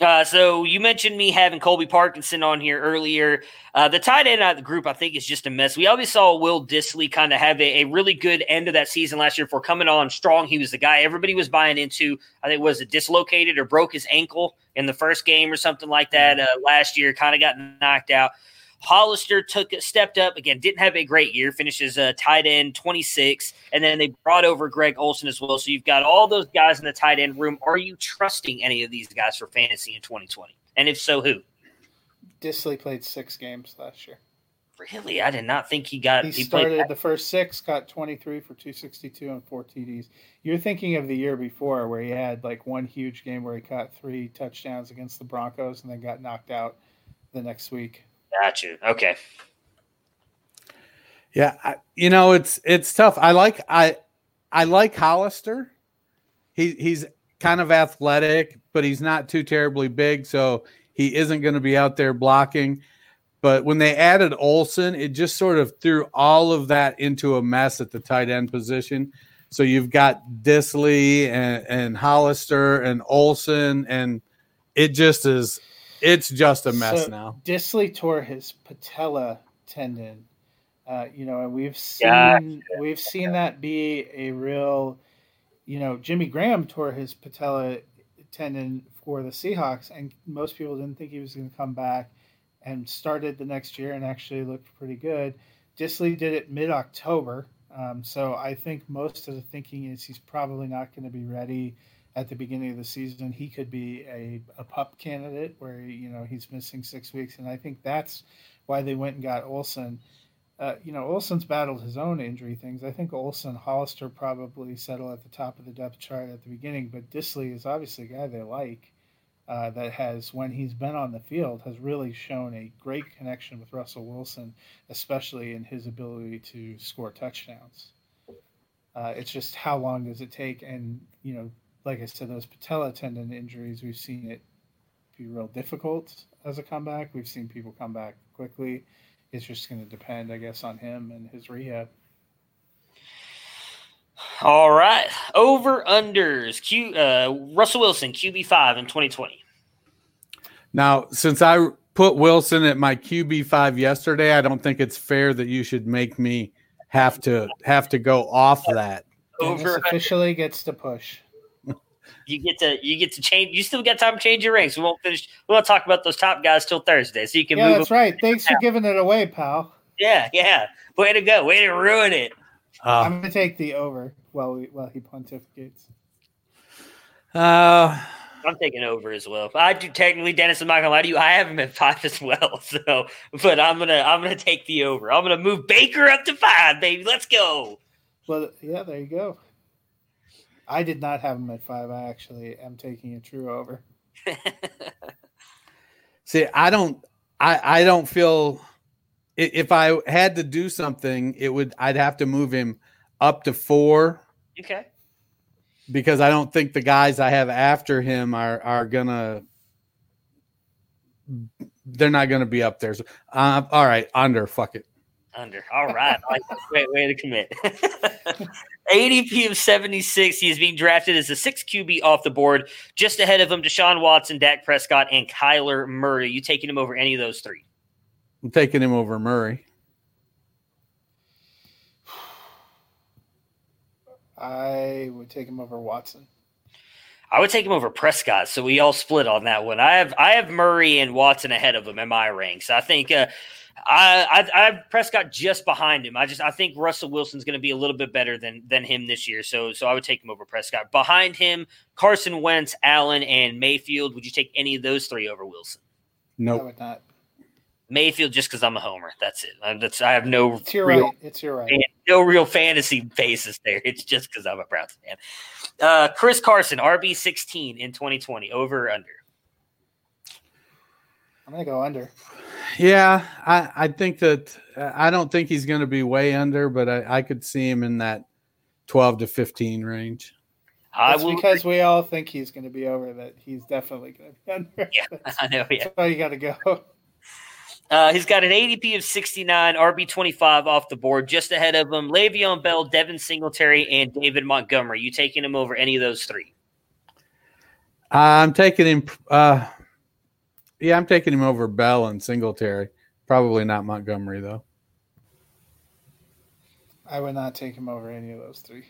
Speaker 1: Uh, so you mentioned me having Colby Parkinson on here earlier. Uh, the tight end out of the group, I think, is just a mess. We always saw Will Dissly kind of have a, a, really good end of that season last year for coming on strong. He was the guy everybody was buying into. I think was it dislocated or broke his ankle in the first game or something like that uh, last year. Kind of got knocked out. Hollister took stepped up again. Didn't have a great year. Finishes a uh, tight end twenty six, and then they brought over Greg Olsen as well. So you've got all those guys in the tight end room. Are you trusting any of these guys for fantasy in twenty twenty? And if so, who?
Speaker 3: Dissly played six games last year.
Speaker 1: Really, I did not think he got.
Speaker 3: He, he started the first six, got twenty three for two sixty two and four TDs. You're thinking of the year before where he had like one huge game where he caught three touchdowns against the Broncos and then got knocked out the next week.
Speaker 1: Got you. Okay.
Speaker 2: Yeah, I, you know it's it's tough. I like I I like Hollister. He he's kind of athletic, but he's not too terribly big, so he isn't going to be out there blocking. But when they added Olsen, it just sort of threw all of that into a mess at the tight end position. So you've got Dissly and, and Hollister and Olsen, and it just is it's just a mess so now.
Speaker 3: Dissly tore his patella tendon. Uh, you know, and we've seen we've seen that be a real. You know, Jimmy Graham tore his patella tendon for the Seahawks, and most people didn't think he was going to come back, and started the next year and actually looked pretty good. Dissly did it mid October, um, so I think most of the thinking is he's probably not going to be ready at the beginning of the season, he could be a, a pup candidate where you know he's missing six weeks, and I think that's why they went and got Olsen. Uh, you know, Olsen's battled his own injury things. I think Olsen, Hollister probably settle at the top of the depth chart at the beginning, but Dissly is obviously a guy they like. Uh, that has, when he's been on the field, has really shown a great connection with Russell Wilson, especially in his ability to score touchdowns. Uh, it's just how long does it take, and you know, like I said, those patella tendon injuries, we've seen it be real difficult as a comeback. We've seen people come back quickly. It's just going to depend, I guess, on him and his rehab.
Speaker 1: All right, over unders. Q uh, Russell Wilson QB five in 2020.
Speaker 2: Now, since I put Wilson at my QB five yesterday, I don't think it's fair that you should make me have to have to go off that.
Speaker 3: Over officially gets to push
Speaker 1: you get to you get to change. You still got time to change your ranks. We won't finish. We won't talk about those top guys till Thursday, so you can.
Speaker 3: Yeah, that's them. right. Thanks for giving it away, pal.
Speaker 1: Yeah, yeah. Way to go. Way to ruin it.
Speaker 3: Uh, I'm gonna take the over while we while he pontificates.
Speaker 2: Uh.
Speaker 1: I'm taking over as well. I do technically, Dennis. I'm not gonna lie to you. I have him at five as well. So, but I'm gonna I'm gonna take the over. I'm gonna move Baker up to five, baby. Let's go.
Speaker 3: Well, yeah, there you go. I did not have him at five. I actually am taking a true over.
Speaker 2: See, I don't, I, I don't feel. If I had to do something, it would. I'd have to move him up to four.
Speaker 1: Okay.
Speaker 2: Because I don't think the guys I have after him are are gonna. They're not gonna be up there. So, uh, all right, under. Fuck it.
Speaker 1: Under. All right. like Great way to commit. ADP of 76. He is being drafted as the sixth QB off the board, just ahead of him, Deshaun Watson, Dak Prescott, and Kyler Murray. You taking him over any of those three?
Speaker 2: I'm taking him over Murray.
Speaker 3: I would take him over Watson.
Speaker 1: I would take him over Prescott. So we all split on that one. I have I have Murray and Watson ahead of him in my ranks. I think uh, I, I, I have Prescott just behind him. I just I think Russell Wilson's going to be a little bit better than than him this year. So so I would take him over Prescott. Behind him, Carson Wentz, Allen, and Mayfield. Would you take any of those three over Wilson?
Speaker 2: No,
Speaker 3: nope. I would not.
Speaker 1: Mayfield just because I'm a homer. That's it. I, that's I have no.
Speaker 3: It's your real, right. It's your right.
Speaker 1: No real fantasy basis there. It's just because I'm a Browns fan. Uh, Chris Carson, RB 16 in 2020, over or under?
Speaker 3: I'm gonna go under.
Speaker 2: Yeah, I, I think that I don't think he's going to be way under, but I, I could see him in that 12 to 15 range.
Speaker 3: That's because we all think he's going to be over. That he's definitely going to be under.
Speaker 1: Yeah, I know. Yeah,
Speaker 3: so you got to go.
Speaker 1: Uh, he's got an ADP of 69, RB 25 off the board, just ahead of him. Le'Veon Bell, Devin Singletary, and David Montgomery. You taking him over any of those three?
Speaker 2: I'm taking him. Uh, yeah, I'm taking him over Bell and Singletary. Probably not Montgomery though.
Speaker 3: I would not take him over any of those three.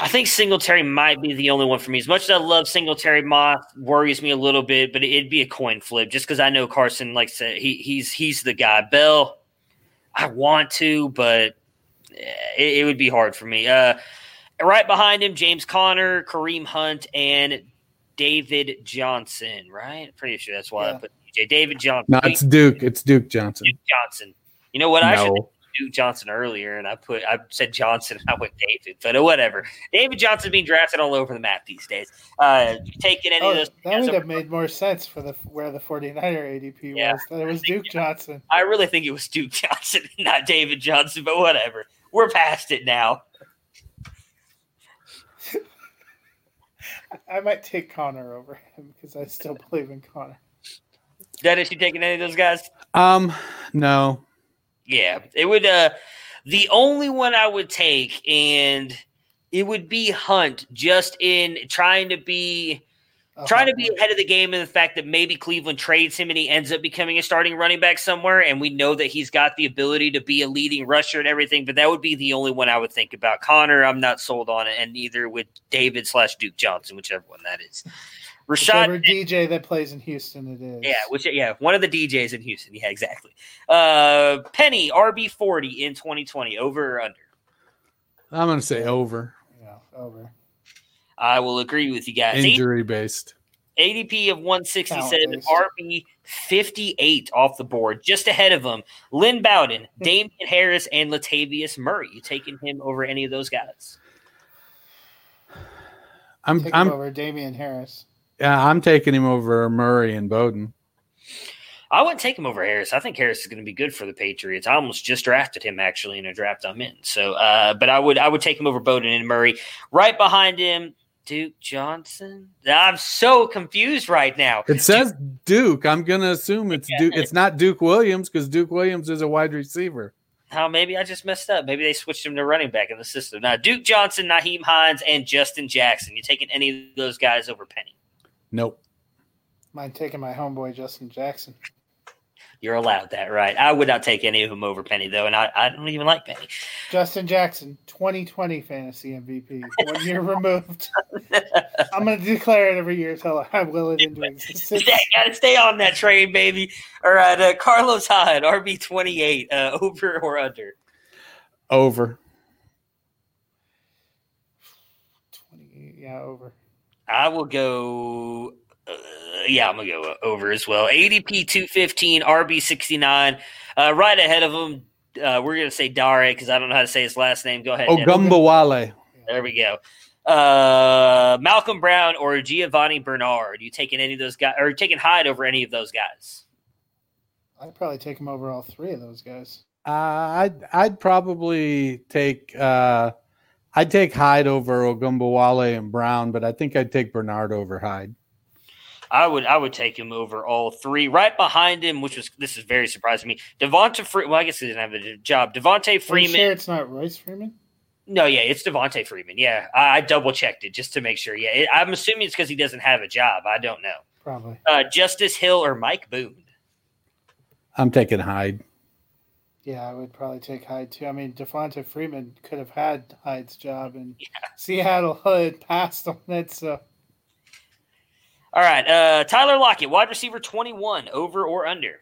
Speaker 1: I think Singletary might be the only one for me. As much as I love Singletary, Moss worries me a little bit, but it'd be a coin flip just because I know Carson. Like I said, he, he's he's the guy. Bell, I want to, but it, it would be hard for me. Uh, right behind him, James Conner, Kareem Hunt, and David Johnson. Right, pretty sure that's why
Speaker 3: Yeah.
Speaker 1: I put DJ David Johnson.
Speaker 2: No, it's Duke. It's Duke Johnson.
Speaker 1: Duke Johnson. You know what? I should Duke Johnson earlier, and I put I said Johnson, and I went David, but uh, whatever. David Johnson being drafted all over the map these days. Uh, you taking any
Speaker 3: Oh,
Speaker 1: of those?
Speaker 3: that
Speaker 1: guys
Speaker 3: would
Speaker 1: over-
Speaker 3: have made more sense for the where the 49er ADP
Speaker 1: Yeah.
Speaker 3: was. That it was Duke Johnson.
Speaker 1: I really think it was Duke Johnson, not David Johnson, but whatever. We're past it now.
Speaker 3: I might take Conner over him because I still believe in Conner.
Speaker 1: Dennis, you taking any of those guys?
Speaker 2: Um, no.
Speaker 1: Yeah, it would. Uh, the only one I would take, and it would be Hunt, just in trying to be
Speaker 3: Oh,
Speaker 1: trying to be ahead of the game in the fact that maybe Cleveland trades him and he ends up becoming a starting running back somewhere, and we know that he's got the ability to be a leading rusher and everything. But that would be the only one I would think about. Conner, I'm not sold on it, and neither would David slash Duke Johnson, whichever one that is.
Speaker 3: Whichever
Speaker 1: Rashad,
Speaker 3: DJ that plays in Houston, it is.
Speaker 1: yeah, which yeah, one of the DJs in Houston. Yeah, exactly. Uh, Penny RB forty in 2020, over or under?
Speaker 2: I'm gonna say over.
Speaker 3: Yeah, over.
Speaker 1: I will agree with you guys.
Speaker 2: Injury based.
Speaker 1: ADP of 167, RB 58 off the board, just ahead of him. Lynn Bowden, Damien Harris, and Latavius Murray. You taking him over any of those guys?
Speaker 2: I'm
Speaker 3: Take
Speaker 2: I'm
Speaker 3: over Damien Harris.
Speaker 2: yeah, I'm taking him over Murray and Bowden.
Speaker 1: I wouldn't take him over Harris. I think Harris is going to be good for the Patriots. I almost just drafted him actually in a draft I'm in. So, uh, but I would I would take him over Bowden and Murray. Right behind him, Duke Johnson. I'm so confused right now.
Speaker 2: It says Duke. I'm gonna assume it's
Speaker 1: Yeah.
Speaker 2: Duke. It's not Duke Williams because Duke Williams is a wide receiver.
Speaker 1: How maybe I just messed up. Maybe they switched him to running back in the system. Now, Duke Johnson, Nyheim Hines, and Justin Jackson. You taking any of those guys over Penny?
Speaker 2: Nope.
Speaker 3: Mind taking my homeboy Justin Jackson.
Speaker 1: You're allowed that, right? I would not take any of them over Penny, though, and I, I don't even like Penny.
Speaker 3: Justin Jackson, 2020 fantasy MVP, one year removed. I'm going to declare it every year until I will it into existence.
Speaker 1: Stay, gotta stay on that train, baby. All right, uh, Carlos Hyde, RB twenty eight, uh, over or under?
Speaker 2: Over.
Speaker 3: 20, yeah, over.
Speaker 1: I will go. Uh, yeah, I'm gonna go over as well. ADP two fifteen, RB sixty nine, uh, right ahead of him. Uh, we're gonna say Dare because I don't know how to say his last name. Go ahead. Dennis.
Speaker 2: Ogunbowale.
Speaker 1: There we go. Uh, Malcolm Brown or Giovani Bernard? You taking any of those guys, or taking Hyde over any of those guys?
Speaker 3: I'd probably take him over all three of those guys.
Speaker 2: Uh, I'd I'd probably take uh, I'd take Hyde over Ogunbowale and Brown, but I think I'd take Bernard over Hyde.
Speaker 1: I would I would take him over all three. Right behind him, which was this is very surprising to me. Devonta Free. Well, I guess he didn't have a job. Devonta
Speaker 3: Are you
Speaker 1: Freeman.
Speaker 3: sure it's not Royce Freeman?
Speaker 1: No, yeah, it's Devonta Freeman. Yeah, I, I double checked it just to make sure. Yeah, it, I'm assuming it's because he doesn't have a job. I don't know.
Speaker 3: Probably.
Speaker 1: Uh, Justice Hill or Mike Boone.
Speaker 2: I'm taking Hyde.
Speaker 3: Yeah, I would probably take Hyde too. I mean, Devonta Freeman could have had Hyde's job, and Seattle had passed on it. So
Speaker 1: All right, uh, Tyler Lockett, wide receiver 21, over or under?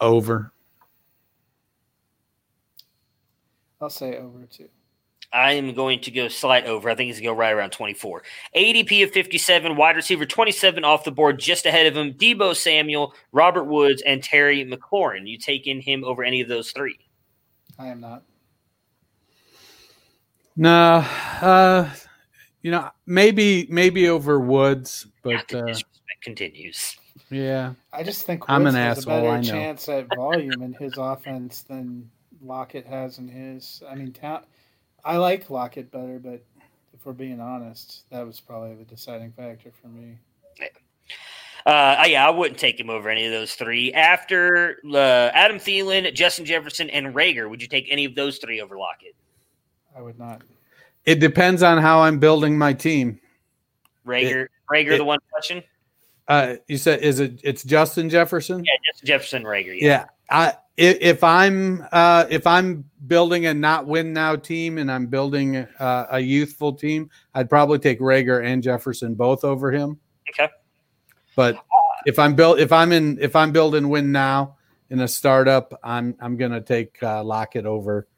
Speaker 2: Over.
Speaker 3: I'll say over too.
Speaker 1: I am going to go slight over. I think he's going to go right around 24. ADP of 57, wide receiver 27 off the board, just ahead of him. Deebo Samuel, Robert Woods, and Terry McLaurin. You taking him over any of those three?
Speaker 3: I am not.
Speaker 2: No, uh, you know maybe maybe over Woods, but uh,
Speaker 1: disrespect continues.
Speaker 2: yeah,
Speaker 3: I just think
Speaker 2: I'm
Speaker 3: Woods
Speaker 2: an
Speaker 3: has
Speaker 2: asshole,
Speaker 3: a better
Speaker 2: I know.
Speaker 3: chance at volume in his offense than Lockett has in his. I mean, ta- I like Lockett better, but if we're being honest, that was probably the deciding factor for me.
Speaker 1: Uh, yeah, I wouldn't take him over any of those three. After uh, Adam Thielen, Justin Jefferson, and Reagor, would you take any of those three over Lockett?
Speaker 3: I would not.
Speaker 2: It depends on how I'm building my team.
Speaker 1: Reagor, Reagor,
Speaker 2: it-
Speaker 1: the one question.
Speaker 2: Uh, you said is it? It's Justin Jefferson.
Speaker 1: Yeah, just Jefferson Reagor. Yeah.
Speaker 2: Yeah, I if I'm uh, if I'm building a not win now team and I'm building uh, a youthful team, I'd probably take Reagor and Jefferson both over him.
Speaker 1: Okay.
Speaker 2: But if I'm built if I'm in if I'm building win now in a startup, I'm I'm gonna take uh, Lockett over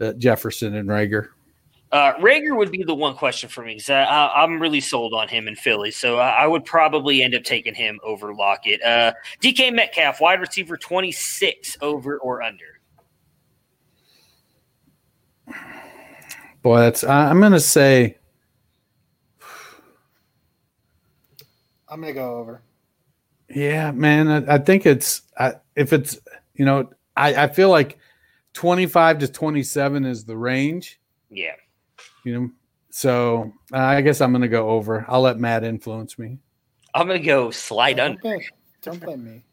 Speaker 2: uh, Jefferson and Reagor.
Speaker 1: Uh, Reagor would be the one question for me because I'm really sold on him in Philly, so I, I would probably end up taking him over Lockett. Uh, DK Metcalf, wide receiver, 26, over or under.
Speaker 2: Boy, that's I I'm gonna say
Speaker 3: I'm gonna go over.
Speaker 2: Yeah, man. I, I think it's I, if it's you know I, I feel like twenty five to twenty seven is the range.
Speaker 1: Yeah.
Speaker 2: You know, so uh, I guess I'm gonna go over. I'll let Matt influence me.
Speaker 1: I'm going to go slide under.
Speaker 3: Don't blame, don't blame me.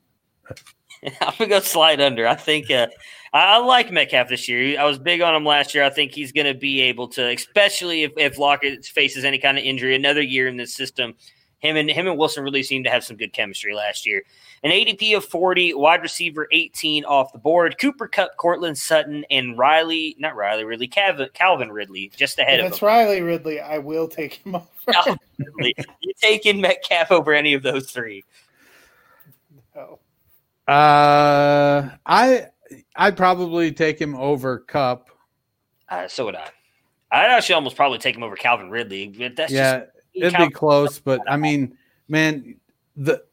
Speaker 1: I'm gonna go slide under. I think uh, I, I like Metcalf this year. I was big on him last year. I think he's gonna be able to, especially if, if Lockett faces any kind of injury, another year in this system. Him and him and Wilson really seemed to have some good chemistry last year. An ADP of 40, wide receiver 18 off the board. Cooper Kupp, Courtland Sutton, and Riley, not Riley Ridley, Calvin, Calvin Ridley, just ahead
Speaker 3: If
Speaker 1: of
Speaker 3: it's
Speaker 1: him.
Speaker 3: Riley Ridley, I will take him over.
Speaker 1: No. Ridley. You taking Metcalf over any of those three?
Speaker 3: No.
Speaker 2: Uh, I I'd probably take him over Kupp.
Speaker 1: Uh, so would I. I'd actually almost probably take him over Calvin Ridley. But that's
Speaker 2: Yeah,
Speaker 1: just
Speaker 2: it'd
Speaker 1: Cal-
Speaker 2: be close, but I mean, man, the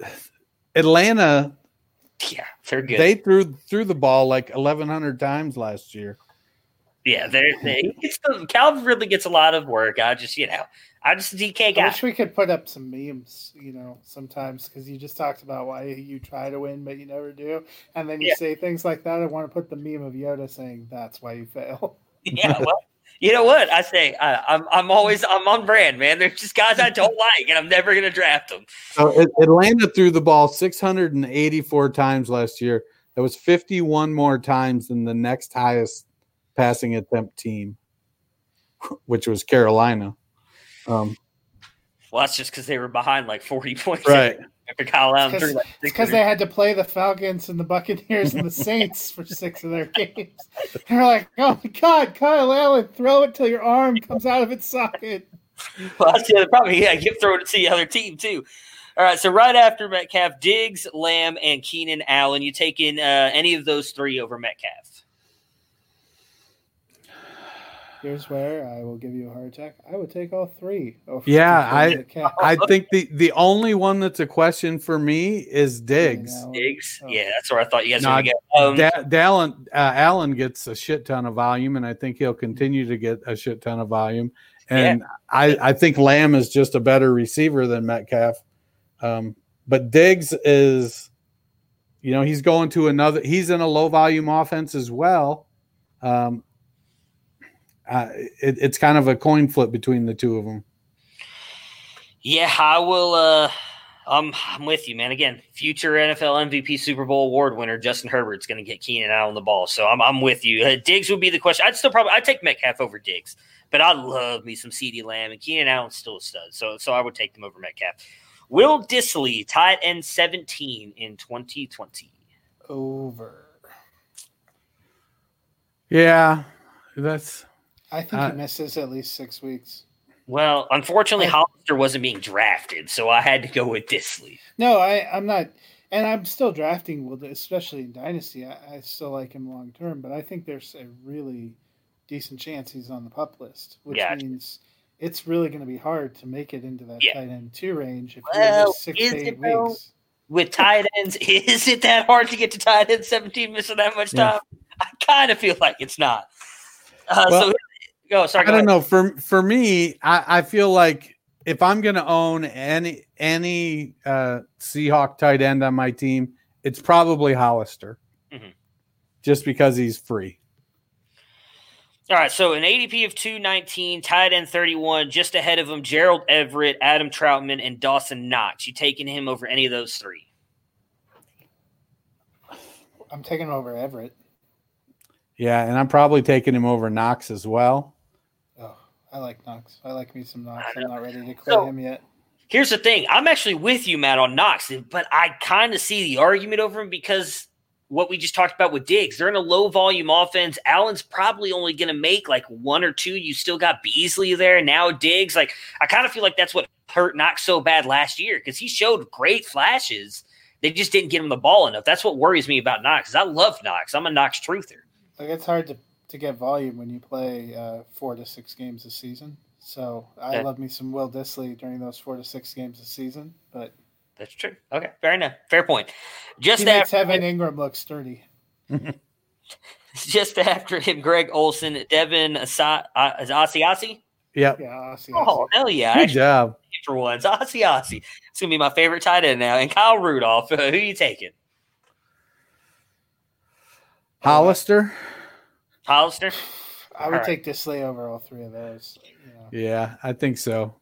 Speaker 2: Atlanta
Speaker 1: yeah, they're good.
Speaker 2: they threw threw the ball like 1,100 times last year.
Speaker 1: Yeah, they're, they he the, Calvin Ridley gets a lot of work. I just, you know, I just a DK
Speaker 3: I wish we could put up some memes, you know, sometimes because you just talked about why you try to win but you never do, and then you
Speaker 1: Yeah.
Speaker 3: say things like that. I want to put the meme of Yoda saying that's why you fail.
Speaker 1: yeah, well, you know what? I say I, I'm I'm always I'm on brand, man. There's just guys I don't like, and I'm never gonna draft them.
Speaker 2: So Atlanta threw the ball 684 times last year. That was 51 more times than the next highest passing attempt team, which was Carolina. Um,
Speaker 1: Well, that's just because they were behind like 40 points.
Speaker 2: right.
Speaker 1: After Kyle Allen
Speaker 3: Because
Speaker 1: threw like
Speaker 3: because they had to play the Falcons and the Buccaneers and the Saints for six of their games. They're like, oh my god, Kyle Allen, throw it till your arm comes out of its socket.
Speaker 1: Well, that's the other problem. Yeah, keep throwing it to the other team too. All right, so right after Metcalf, Diggs, Lamb, and Keenan Allen, you taking uh, any of those three over Metcalf?
Speaker 3: Here's where I will give you a heart attack. I would take all three. Over
Speaker 2: Yeah, I- I think the, the only one that's a question for me is Diggs.
Speaker 3: Allen.
Speaker 1: Diggs.
Speaker 3: Oh.
Speaker 1: Yeah, that's where I thought you guys
Speaker 2: No,
Speaker 1: were going to get. Um,
Speaker 2: Da- Dallin, uh, Allen gets a shit ton of volume, and I think he'll continue to get a shit ton of volume. And I, I think Lamb is just a better receiver than Metcalf. Um, but Diggs is, you know, he's going to another. He's in a low volume offense as well. Um, uh, it, it's kind of a coin flip between the two of them.
Speaker 1: Yeah, I will. Uh, I'm, I'm with you, man. Again, future NFL MVP Super Bowl award winner Justin Herbert's going to get Keenan out on the ball, so I'm, I'm with you. Uh, Diggs would be the question. I'd still probably I'd take Metcalf over Diggs, but I love me some CeeDee Lamb and Keenan Allen's still a stud, so so I would take them over Metcalf. Will Dissly tied end 17 in 2020.
Speaker 3: Over.
Speaker 2: Yeah, that's
Speaker 3: I think
Speaker 2: Uh,
Speaker 3: he misses at least six weeks.
Speaker 1: Well, unfortunately,
Speaker 3: I-
Speaker 1: Hollister wasn't being drafted, so I had to go with Dissly.
Speaker 3: No, I, I'm not, and I'm still drafting Will, especially in Dynasty. I, I still like him long term, but I think there's a really decent chance he's on the pup list, which
Speaker 1: Yeah.
Speaker 3: means it's really going to be hard to make it into that
Speaker 1: Yeah.
Speaker 3: tight end two range if
Speaker 1: Well,
Speaker 3: you miss six to eight
Speaker 1: though?
Speaker 3: weeks.
Speaker 1: with tight ends, is it that hard to get to tight end 17 missing that much
Speaker 2: Yeah.
Speaker 1: time? I kind of feel like it's not. Uh,
Speaker 2: Well,
Speaker 1: so, go. Sorry,
Speaker 2: I
Speaker 1: go
Speaker 2: don't
Speaker 1: ahead.
Speaker 2: know. For for me, I, I feel like if I'm going to own any any uh, Seahawk tight end on my team, it's probably Hollister,
Speaker 1: Mhm.
Speaker 2: just because he's free.
Speaker 1: All right, so an ADP of 219, tight end 31, just ahead of him, Gerald Everett, Adam Trautman, and Dawson Knox. You taking him over any of those three?
Speaker 3: I'm taking over Everett.
Speaker 2: Yeah, and I'm probably taking him over Knox as well.
Speaker 3: I like Knox. I like me some Knox. I'm not ready to declare
Speaker 1: So-
Speaker 3: him yet.
Speaker 1: Here's the thing. I'm actually with you, Matt, on Knox, but I kind of see the argument over him because what we just talked about with Diggs. They're in a low volume offense. Allen's probably only going to make like one or two. You still got Beasley there. Now Diggs. Like, I kind of feel like that's what hurt Knox so bad last year because he showed great flashes. They just didn't get him the ball enough. That's what worries me about Knox. I love Knox. I'm a Knox truther.
Speaker 3: Like, it's hard to, to get volume when you play uh, four to six games a season. So I love me some Will Dissly during those four to six games a season, but
Speaker 1: that's true. Okay, fair enough. Fair point. Just
Speaker 3: he makes Evan Engram look sturdy.
Speaker 1: just after him, Greg Olsen, Devin Asa- uh, Asiasi.
Speaker 2: Yep.
Speaker 3: Yeah, Asiasi.
Speaker 1: Oh hell yeah!
Speaker 2: Good job.
Speaker 1: For once, Asiasi. It's gonna be my favorite tight end now. And Kyle Rudolph. Uh, who you taking?
Speaker 2: Hollister.
Speaker 1: Hollister.
Speaker 3: I would take Dissly over all three of those. You know.
Speaker 2: Yeah, I think so.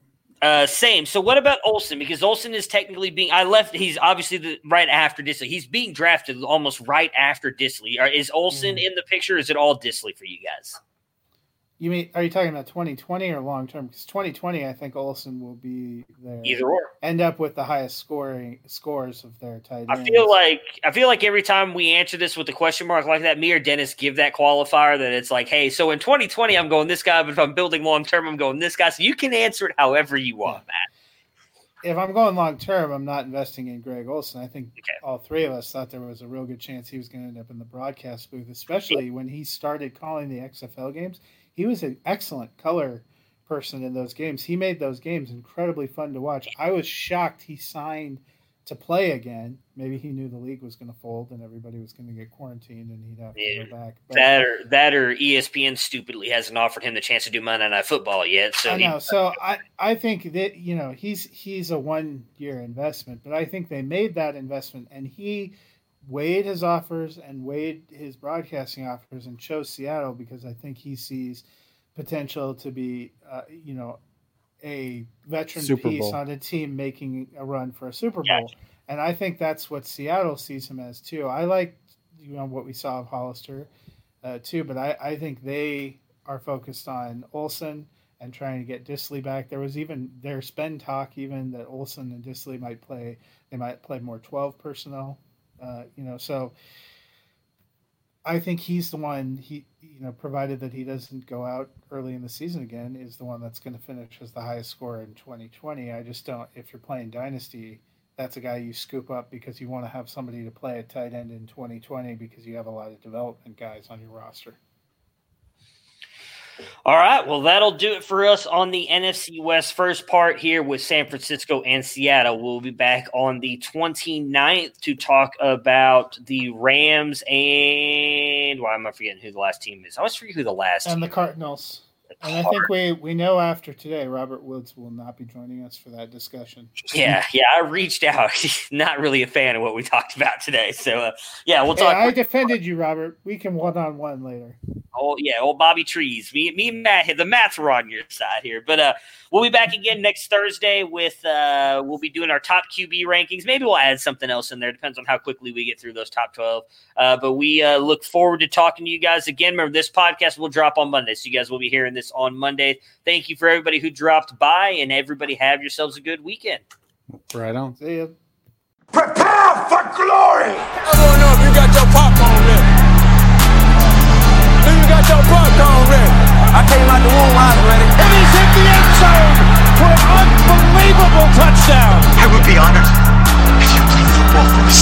Speaker 1: Uh, same. So what about Olsen? Because Olsen is technically being I left. He's obviously the right after Dissly. He's being drafted almost right after Dissly. Is Olsen mm. in the picture? is it all Dissly for you guys?
Speaker 3: You mean are you talking about 2020 or long term? Because 2020, I think Olsen will be there.
Speaker 1: Either or.
Speaker 3: End up with the highest scoring scores of their tight ends.
Speaker 1: I feel like I feel like every time we answer this with a question mark like that, me or Dennis give that qualifier that it's like, hey, so in 2020 I'm going this guy, but if I'm building long term, I'm going this guy. So you can answer it however you want, yeah. Matt.
Speaker 3: If I'm going long term, I'm not investing in Greg Olsen. I think okay. all three of us thought there was a real good chance he was going to end up in the broadcast booth, especially when he started calling the XFL games he was an excellent color person in those games. He made those games incredibly fun to watch. I was shocked he signed to play again. Maybe he knew the league was going to fold and everybody was going to get quarantined and he'd have to yeah. go back.
Speaker 1: But, that or that or ESPN stupidly hasn't offered him the chance to do Monday Night Football yet. So
Speaker 3: I know. He, so I I think that you know he's he's a one year investment, but I think they made that investment and he weighed his offers and weighed his broadcasting offers and chose Seattle because I think he sees potential to be, uh, you know, a veteran Super piece Bowl. on a team making a run for a Super Bowl. And I think that's what Seattle sees him as too. I like, you know, what we saw of Hollister uh, too, but I, I think they are focused on Olsen and trying to get Dissly back. There was even there's been talk even that Olsen and Dissly might play. They might play more twelve personnel uh, you know, so I think he's the one he you know, provided that he doesn't go out early in the season again, is the one that's going to finish as the highest scorer in 2020. I just don't. If you're playing dynasty, that's a guy you scoop up because you want to have somebody to play at tight end in 2020 because you have a lot of development guys on your roster.
Speaker 1: All right. Well, that'll do it for us on the NFC West first part here with San Francisco and Seattle. We'll be back on the 29th to talk about the Rams and why am I forgetting who the last team is? I always forget who the last is.
Speaker 3: and the Cardinals. And I think we we know after today, Robert Woods will not be joining us for that discussion.
Speaker 1: Yeah, yeah, I reached out. He's not really a fan of what we talked about today. So uh, yeah, we'll talk.
Speaker 3: Hey, I defended you, Robert. We can one on one later.
Speaker 1: Oh yeah, old Bobby Trees. Me, me, and Matt. The maths were on your side here, but uh, we'll be back again next Thursday with uh, we'll be doing our top QB rankings. Maybe we'll add something else in there. Depends on how quickly we get through those top twelve. Uh, but we uh, look forward to talking to you guys again. Remember, this podcast will drop on Monday, so you guys will be hearing this on Monday. Thank you for everybody who dropped by, and everybody have yourselves a good weekend.
Speaker 2: Right on.
Speaker 3: See you.
Speaker 4: Prepare for glory. I don't know if you got your popcorn ready. If you got your popcorn ready. I came out the womb, I was ready. And he's hit the end zone for an unbelievable touchdown.
Speaker 5: I would be honored if you played football for this team.